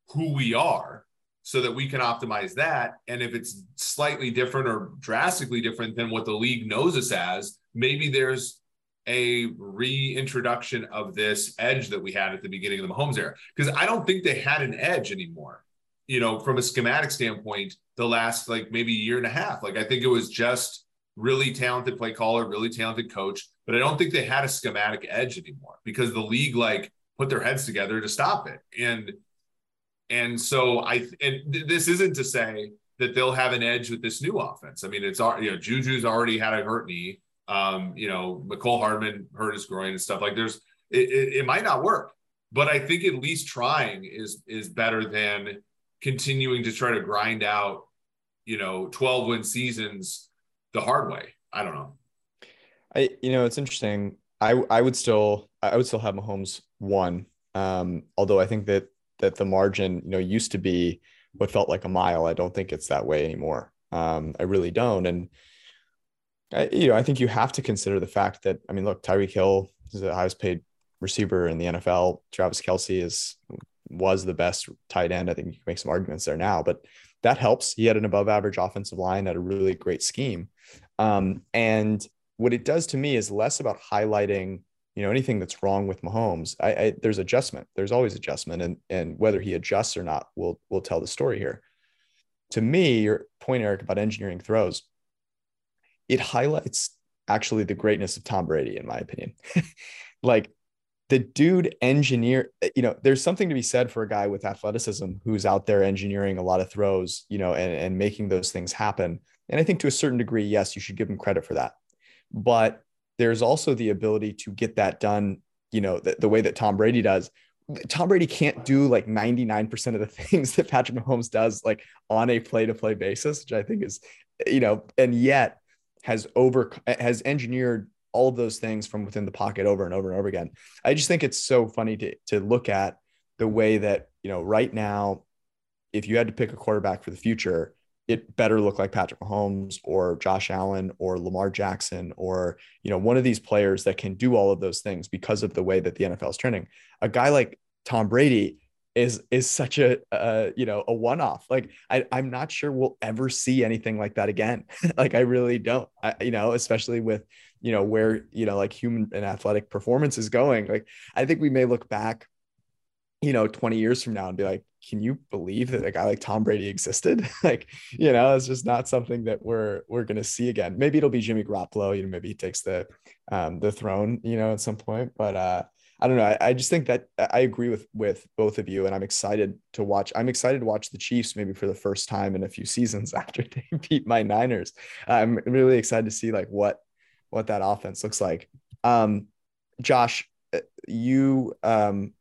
who we are so that we can optimize that. And if it's slightly different or drastically different than what the league knows us as, maybe there's a reintroduction of this edge that we had at the beginning of the Mahomes era. Because I don't think they had an edge anymore, you know, from a schematic standpoint, the last like maybe year and a half. Like I think it was just really talented play caller, really talented coach, but I don't think they had a schematic edge anymore because the league like put their heads together to stop it. And and so I and th- this isn't to say that they'll have an edge with this new offense. I mean, it's you know Juju's already had a hurt knee. Um, you know, Mecole Hardman hurt his groin and stuff. Like there's it, it, it might not work, but I think at least trying is is better than continuing to try to grind out, you know, 12 win seasons the hard way. I don't know. I you know it's interesting. I I would still I would still have Mahomes one. Um, although I think that that the margin you know used to be what felt like a mile. I don't think it's that way anymore. Um, I really don't. And I, you know I think you have to consider the fact that I mean look Tyreek Hill is the highest paid receiver in the NFL. Travis Kelce is was the best tight end. I think you can make some arguments there now, but that helps. He had an above average offensive line, at a really great scheme. Um, and what it does to me is less about highlighting, you know, anything that's wrong with Mahomes. I, I there's adjustment. There's always adjustment, and and whether he adjusts or not will will tell the story here. To me, your point, Eric, about engineering throws, it highlights actually the greatness of Tom Brady, in my opinion. like the dude engineer, you know, there's something to be said for a guy with athleticism who's out there engineering a lot of throws, you know, and, and making those things happen. And I think to a certain degree, yes, you should give him credit for that. But there's also the ability to get that done, you know, the, the way that Tom Brady does. Tom Brady can't do like 99% of the things that Patrick Mahomes does, like on a play to play basis, which I think is, you know, and yet has over, has engineered all of those things from within the pocket over and over and over again. I just think it's so funny to, to look at the way that, you know, right now, if you had to pick a quarterback for the future, it better look like Patrick Mahomes or Josh Allen or Lamar Jackson or you know one of these players that can do all of those things because of the way that the NFL is trending. A guy like Tom Brady is is such a uh, you know a one off. Like I I'm not sure we'll ever see anything like that again. like I really don't. I, you know, especially with you know where you know like human and athletic performance is going like i think we may look back you know 20 years from now and be like can you believe that a guy like tom brady existed like you know it's just not something that we're we're going to see again maybe it'll be jimmy garoppolo you know maybe he takes the um the throne you know at some point but uh I don't know. I, I, just think that I agree with with both of you, and I'm excited to watch. I'm excited to watch the Chiefs maybe for the first time in a few seasons after they beat my Niners. I'm really excited to see like what what that offense looks like. Um, Josh, uh, you um,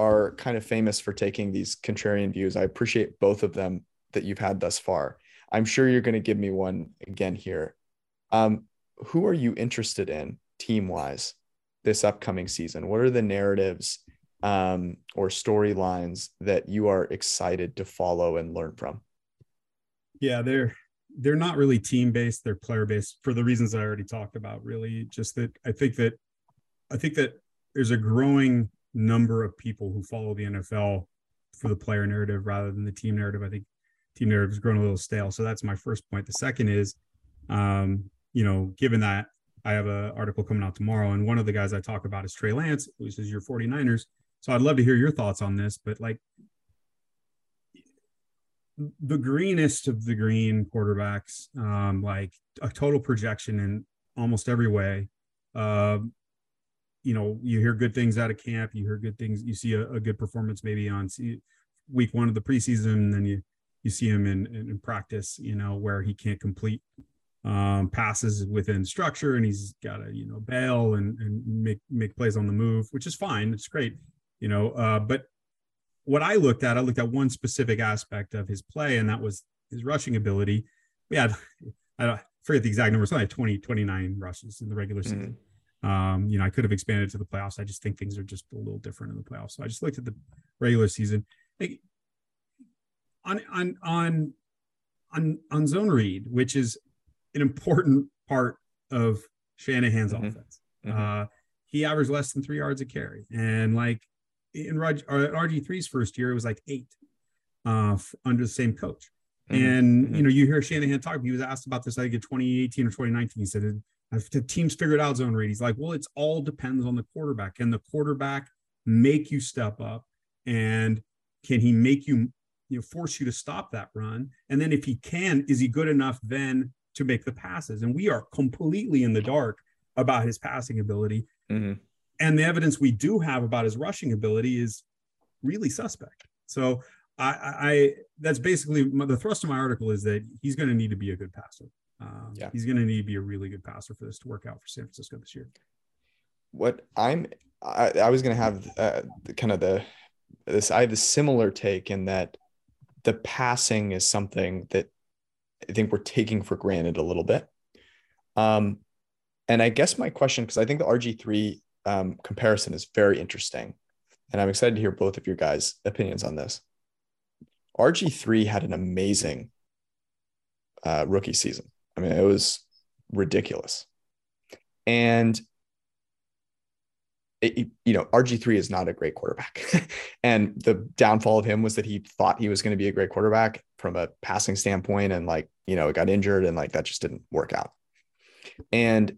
are kind of famous for taking these contrarian views. I appreciate both of them that you've had thus far. I'm sure you're going to give me one again here. Um, who are you interested in team wise this upcoming season? What are the narratives um, or storylines that you are excited to follow and learn from? Yeah, they're they're not really team based they're player based for the reasons i already talked about really just that i think that i think that there's a growing number of people who follow the nfl for the player narrative rather than the team narrative. I think team narrative has grown a little stale. So that's my first point. The second is um, you know given that i have an article coming out tomorrow and one of the guys i talk about is trey lance who says your 49ers so i'd love to hear your thoughts on this but like the greenest of the green quarterbacks, um, like a total projection in almost every way. Uh, you know, you hear good things out of camp. You hear good things. You see a, a good performance maybe on week one of the preseason, and then you you see him in, in, in practice. You know, where he can't complete um, passes within structure, and he's got to you know bail and and make make plays on the move, which is fine. It's great. You know, uh, but what I looked at, I looked at one specific aspect of his play, and that was his rushing ability. We had, I don't forget the exact numbers, I had 20, 29 rushes in the regular season. Mm-hmm. Um, you know, I could have expanded to the playoffs. I just think things are just a little different in the playoffs. So I just looked at the regular season. Like, on on on on on zone read, which is an important part of Shanahan's mm-hmm. offense. Mm-hmm. Uh, he averaged less than three yards a carry, and like in RG 3's first year, it was like eight uh, under the same coach. Mm-hmm. And mm-hmm. you know, you hear Shanahan talk. He was asked about this, I think, in 2018 or 2019. He said, "The teams figured out zone read." He's like, "Well, it's all depends on the quarterback. Can the quarterback make you step up, and can he make you, you know, force you to stop that run? And then if he can, is he good enough then to make the passes?" And we are completely in the dark about his passing ability. Mm-hmm. And the evidence we do have about his rushing ability is really suspect. So I, I that's basically my, the thrust of my article is that he's going to need to be a good passer. Um, yeah. He's going to need to be a really good passer for this to work out for San Francisco this year. What I'm, I, I was going to have uh, the, kind of the this. I have a similar take in that the passing is something that I think we're taking for granted a little bit. Um, and I guess my question, because I think the RG three um, comparison is very interesting, and I'm excited to hear both of your guys' opinions on this. RG3 had an amazing uh, rookie season. I mean, it was ridiculous. And it, you know, RG3 is not a great quarterback. and the downfall of him was that he thought he was going to be a great quarterback from a passing standpoint. And like, you know, it got injured and like that just didn't work out. And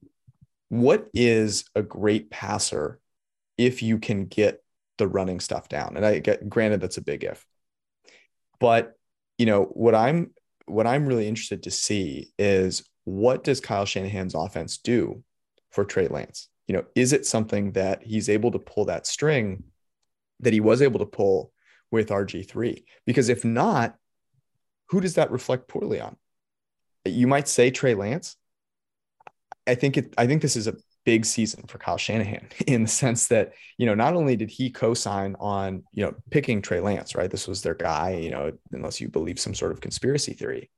what is a great passer if you can get the running stuff down? And I get granted that's a big if. But you know what I'm what I'm really interested to see is what does Kyle Shanahan's offense do for Trey Lance? You know, is it something that he's able to pull that string that he was able to pull with RG3? Because if not, who does that reflect poorly on? You might say Trey Lance. I think it I think this is a big season for Kyle Shanahan in the sense that, you know, not only did he co-sign on, you know, picking Trey Lance, right? This was their guy, you know, unless you believe some sort of conspiracy theory.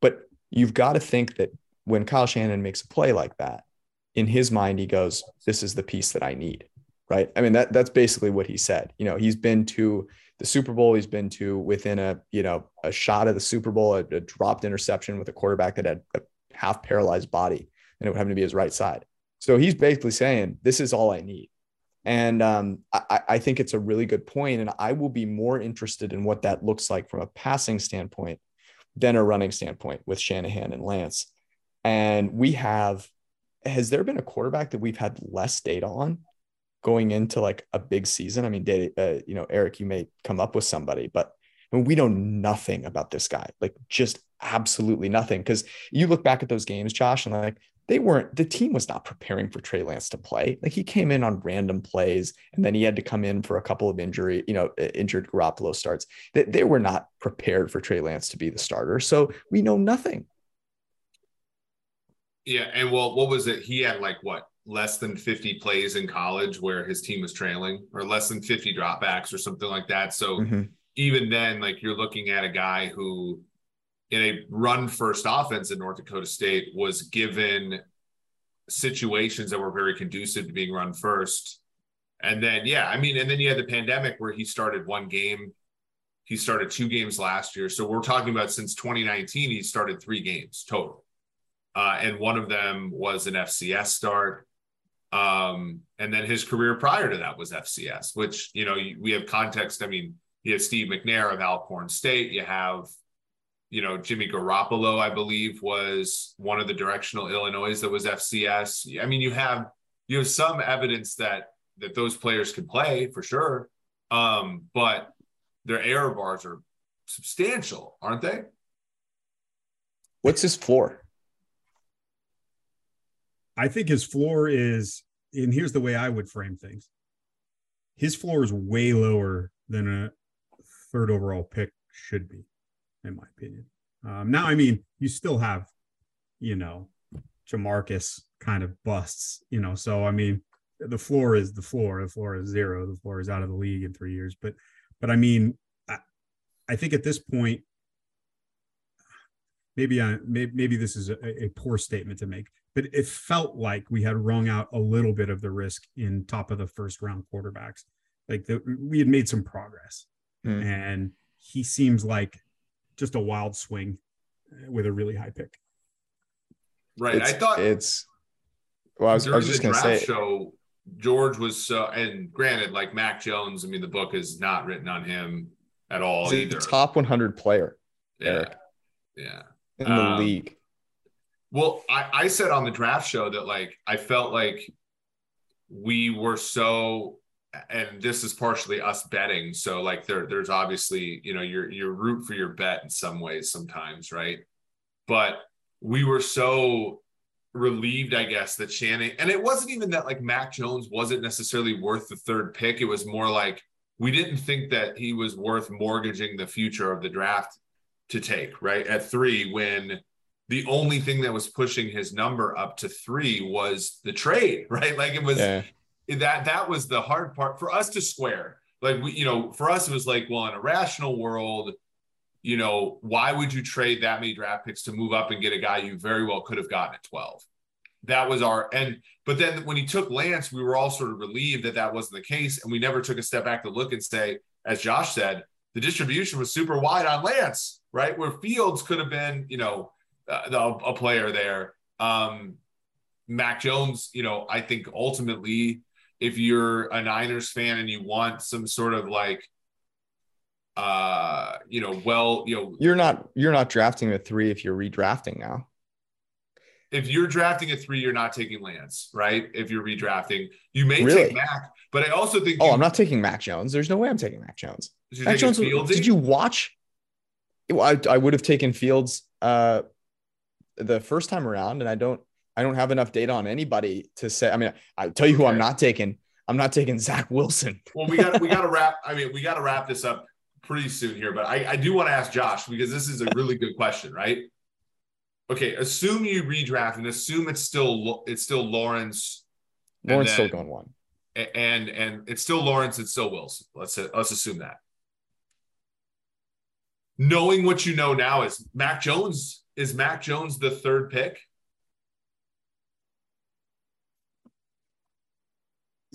But you've got to think that when Kyle Shanahan makes a play like that, in his mind, he goes, This is the piece that I need. Right. I mean, that that's basically what he said. You know, he's been to the Super Bowl, he's been to within a, you know, a shot of the Super Bowl, a, a dropped interception with a quarterback that had a half paralyzed body, and it would happen to be his right side so he's basically saying, this is all I need. And um, I, I, think it's a really good point, And I will be more interested in what that looks like from a passing standpoint than a running standpoint with Shanahan and Lance. And we have, has there been a quarterback that we've had less data on going into like a big season? I mean, uh, you know, Eric, you may come up with somebody, but I mean, we know nothing about this guy, like just absolutely nothing. Because you look back at those games, Josh, and like they weren't the team was not preparing for Trey Lance to play. Like he came in on random plays and then he had to come in for a couple of injury, you know, injured Garoppolo starts. They, they were not prepared for Trey Lance to be the starter. So we know nothing. Yeah. And well, what was it? He had like what less than 50 plays in college where his team was trailing or less than 50 dropbacks or something like that. So mm-hmm. even then, like you're looking at a guy who in a run first offense in North Dakota State was given situations that were very conducive to being run first. And then, yeah, I mean, and then you had the pandemic where he started one game. He started two games last year. So we're talking about since 2019, he started three games total. Uh, and one of them was an FCS start. Um, and then his career prior to that was FCS, which, you know, we have context. I mean, you have Steve McNair of Alcorn State. You have you know, Jimmy Garoppolo, I believe, was one of the directional Illinois that was FCS. I mean, you have you have some evidence that that those players can play for sure, um, but their error bars are substantial, aren't they? What's his floor? I think his floor is, and here's the way I would frame things. His floor is way lower than a third overall pick should be in my opinion. Um, now, I mean, you still have, you know, Jamarcus kind of busts, you know. So I mean, the floor is the floor. The floor is zero. The floor is out of the league in three years. But, but I mean, I, I think at this point, maybe I maybe, maybe this is a, a poor statement to make, but it felt like we had wrung out a little bit of the risk in top of the first round quarterbacks. Like the, we had made some progress, mm. and he seems like just a wild swing with a really high pick. Right. It's, I thought it's. Well, I was, I was just going to say. Show George was so, and granted, like Mac Jones. I mean, the book is not written on him at all he's either. top 100 player. Yeah. Eric. Yeah. In the Um, league. Well, I, I said on the draft show that like I felt like we were so and this is partially us betting. So like there there's obviously, you know, you're you're root for your bet in some ways sometimes, right? But we were so relieved, I guess, that Shanahan and it wasn't even that like Mac Jones wasn't necessarily worth the third pick. It was more like we didn't think that he was worth mortgaging the future of the draft to take, right? At three, when the only thing that was pushing his number up to three was the trade, right? Like it was Yeah. That that was the hard part for us to square. Like we, you know, for us it was like, well, in a rational world, you know, why would you trade that many draft picks to move up and get a guy you very well could have gotten at 12? That was our and but then when he took Lance, we were all sort of relieved that that wasn't the case, and we never took a step back to look and say, as Josh said, the distribution was super wide on Lance, right? Where Fields could have been, you know, uh, a player there. Um, Mac Jones, you know, I think ultimately, if you're a Niners fan and you want some sort of like, uh, you know, well, you know, You're not you're not drafting a three if you're redrafting now. if you're drafting a three, you're not taking Lance, right? If you're redrafting, you may Really? take Mac, but I also think Oh, you, I'm not taking Mac Jones. There's no way I'm taking Mac Jones. Mac Jones. Did you watch? I, I would have taken Fields uh, the first time around, and I don't. I don't have enough data on anybody to say. I mean, I tell you who I'm not taking. I'm not taking Zach Wilson. Well, we got we got to wrap. I mean, we got to wrap this up pretty soon here. But I, I do want to ask Josh because this is a really good question, right? Okay, assume you redraft and assume it's still it's still Lawrence Lawrence then- still going one. and and it's still Lawrence, it's still Wilson. Let's let's assume that. Knowing what you know now is Mac Jones is Mac Jones the third pick?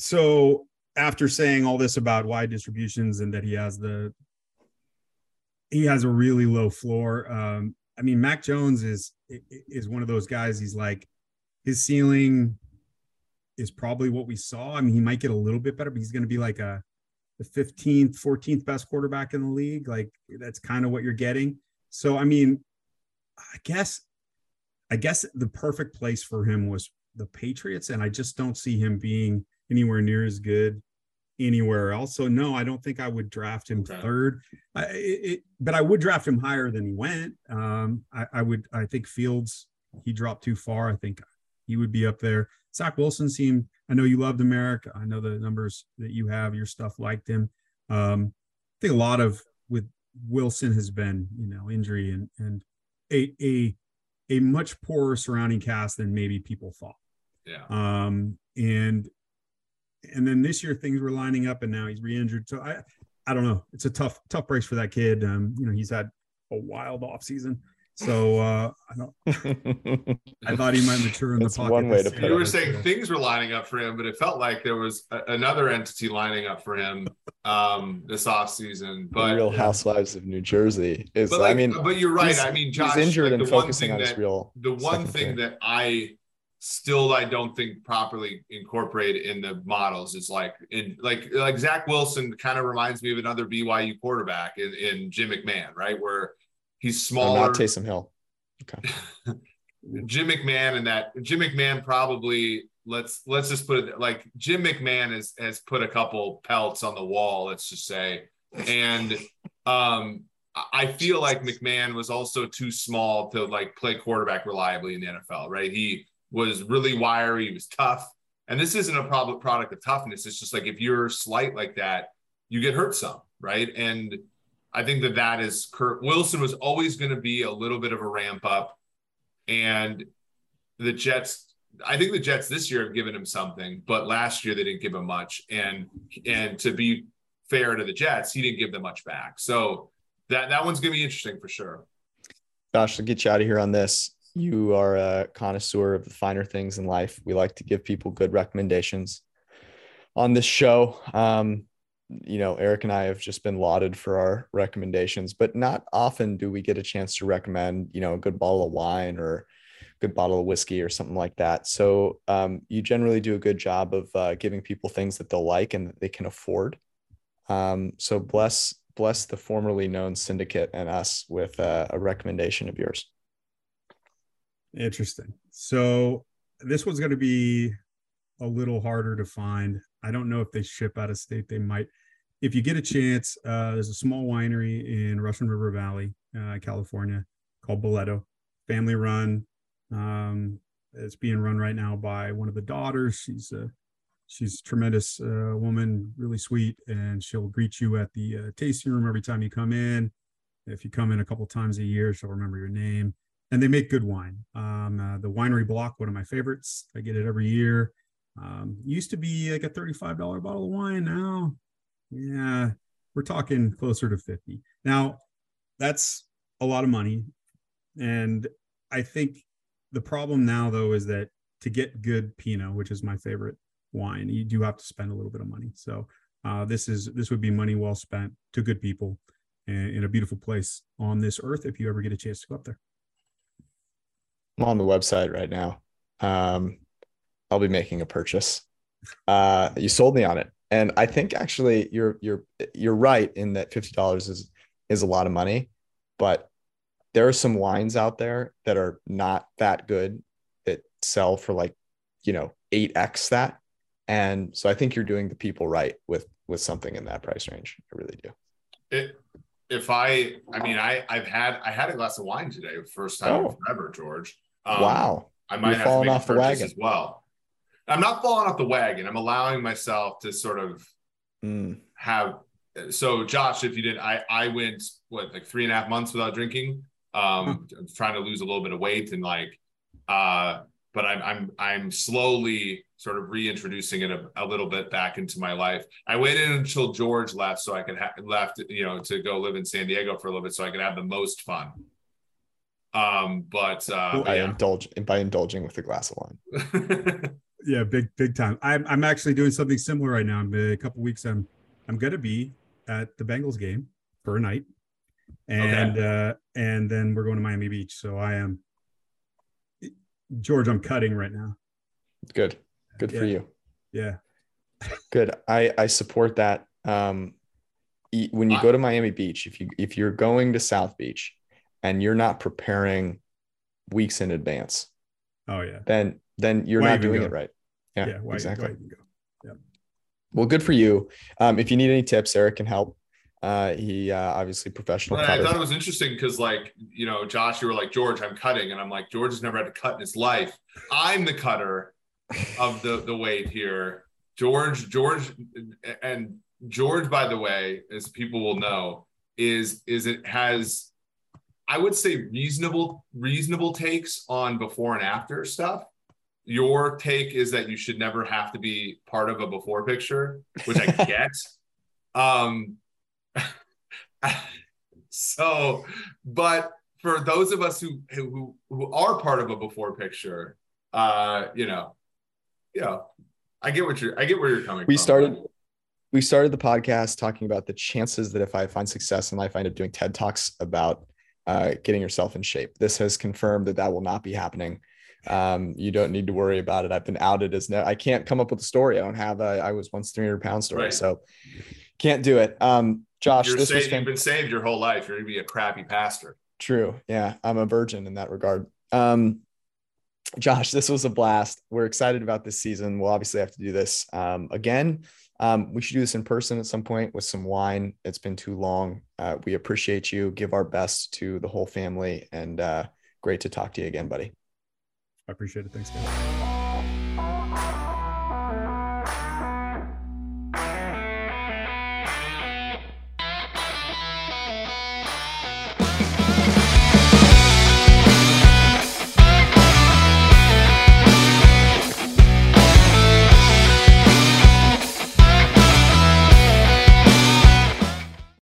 So after saying all this about wide distributions and that he has the he has a really low floor. Um, I mean, Mac Jones is is one of those guys. He's like his ceiling is probably what we saw. I mean, he might get a little bit better, but he's going to be like a the 15th, 14th best quarterback in the league. Like that's kind of what you're getting. So, I mean, I guess, I guess the perfect place for him was the Patriots, and I just don't see him being anywhere near as good anywhere else. So, no, I don't think I would draft him Okay. third. I, it, but I would draft him higher than he went. Um, I, I would. I think Fields he dropped too far. I think he would be up there. Zach Wilson seemed. I know you loved America. I know the numbers that you have. Your stuff liked him. Um, I think a lot of with Wilson has been, you know, injury and and a a a much poorer surrounding cast than maybe people thought. Yeah. Um, and and then this year things were lining up, and now he's re-injured. So I I don't know. It's a tough tough race for that kid. Um, you know, he's had a wild off season. So uh, I don't. I thought he might mature in That's the pocket. one way to year. put You were it. saying things were lining up for him, but it felt like there was a, another entity lining up for him um, this offseason. The But Real Housewives of New Jersey is. like, I mean, but you're right. I mean, Josh, he's injured like, and focusing thing on his real. the one thing thing. that I still I don't think properly incorporated in the models It's like in like like Zach Wilson kind of reminds me of another BYU quarterback in, in Jim McMahon, right? Where he's Oh, smaller. not Taysom Hill. Jim McMahon and that Jim McMahon probably let's let's just put it like Jim McMahon has has put a couple pelts on the wall, let's just say. And um I- I feel like McMahon was also too small to like play quarterback reliably in the NFL, right? He was really wiry, he was tough. And this isn't a problem product of toughness. It's just like if you're slight like that, you get hurt some, right? And I think that that is Kurt Wilson was always going to be a little bit of a ramp up, and the Jets. I think the Jets this year have given him something, but last year they didn't give him much. And and to be fair to the Jets, he didn't give them much back. So that that one's going to be interesting for sure. Josh, to get you out of here on this, you are a connoisseur of the finer things in life. We like to give people good recommendations on this show. Um, you know, Eric and I have just been lauded for our recommendations, but not often do we get a chance to recommend, you know, a good bottle of wine or a good bottle of whiskey or something like that. So um, you generally do a good job of uh, giving people things that they'll like and that they can afford. Um, so bless bless the formerly known syndicate and us with uh, a recommendation of yours. Interesting. So this one's going to be a little harder to find. I don't know if they ship out of state. They might. If you get a chance, uh, there's a small winery in Russian River Valley, uh, California, called Balletto, family run. Um, it's being run right now by one of the daughters. She's a she's a tremendous uh, woman, really sweet, and she'll greet you at the uh, tasting room every time you come in. If you come in a couple times a year, she'll remember your name. And they make good wine. Um, uh, the Winery Block, one of my favorites. I get it every year. Um, used to be like a $35 bottle of wine. Now, yeah, we're talking closer to 50. Now, that's a lot of money. And I think the problem now, though, is that to get good Pinot, which is my favorite wine, you do have to spend a little bit of money. So uh, this is this would be money well spent to good people in a beautiful place on this earth if you ever get a chance to go up there. I'm on the website right now. Um, I'll be making a purchase. Uh, you sold me on it, and I think actually you're you're you're right in that fifty dollars is is a lot of money, but there are some wines out there that are not that good that sell for like you know eight x that, and so I think you're doing the people right with with something in that price range. I really do. It, if I, I mean, I I've had I had a glass of wine today, first time oh. forever, George. Um, wow. I might You're have falling off the wagon as well. I'm not falling off the wagon. I'm allowing myself to sort of mm. have. So, Josh, if you did, I I went what like three and a half months without drinking. Um, trying to lose a little bit of weight and like, uh, but I'm I'm I'm slowly sort of reintroducing it a, a, little bit back into my life. I waited until George left so I could have left, you know, to go live in San Diego for a little bit so I could have the most fun. Um, but uh, I yeah. indulge by indulging with a glass of wine. yeah, big big time. I'm I'm actually doing something similar right now. I'm a couple weeks. I'm I'm gonna be at the Bengals game for a night, and okay. uh, and then we're going to Miami Beach. So I am George. I'm cutting right now. Good, good yeah. for you. Yeah, good. I I support that. Um, when you go to Miami Beach, if you if you're going to South Beach, and you're not preparing weeks in advance, oh yeah, then then you're why not doing go? it right. Yeah, yeah why, exactly. Why yeah. Well, good for you. Um, if you need any tips, Eric can help. Uh, he uh, obviously professional. I thought it was interesting because, like, you know, Josh, you were like, George, I'm cutting, and I'm like, George has never had to cut in his life. I'm the cutter of the the weight here. George, George, and George, by the way, as people will know, is is it has, I would say, reasonable reasonable takes on before and after stuff your take is that you should never have to be part of a before picture, which I get. um, so, but for those of us who who who are part of a before picture, uh, you know, you know, I get what you're I get where you're coming we from. started we started the podcast talking about the chances that if I find success in life, I end up doing TED Talks about uh, getting yourself in shape. This has confirmed that that will not be happening. Um, you don't need to worry about it. I've been outed as no, I can't come up with a story. I don't have a, I was once 300 pound story. Right. So can't do it. Um, Josh, You're this saved, was you've been saved your whole life. You're gonna be a crappy pastor. True. Yeah. I'm a virgin in that regard. Um, Josh, this was a blast. We're excited about this season. We'll obviously have to do this um, again. Um, we should do this in person at some point with some wine. It's been too long. Uh, we appreciate you. Give our best to the whole family, and uh, great to talk to you again, buddy. I appreciate it. Thanks, guys.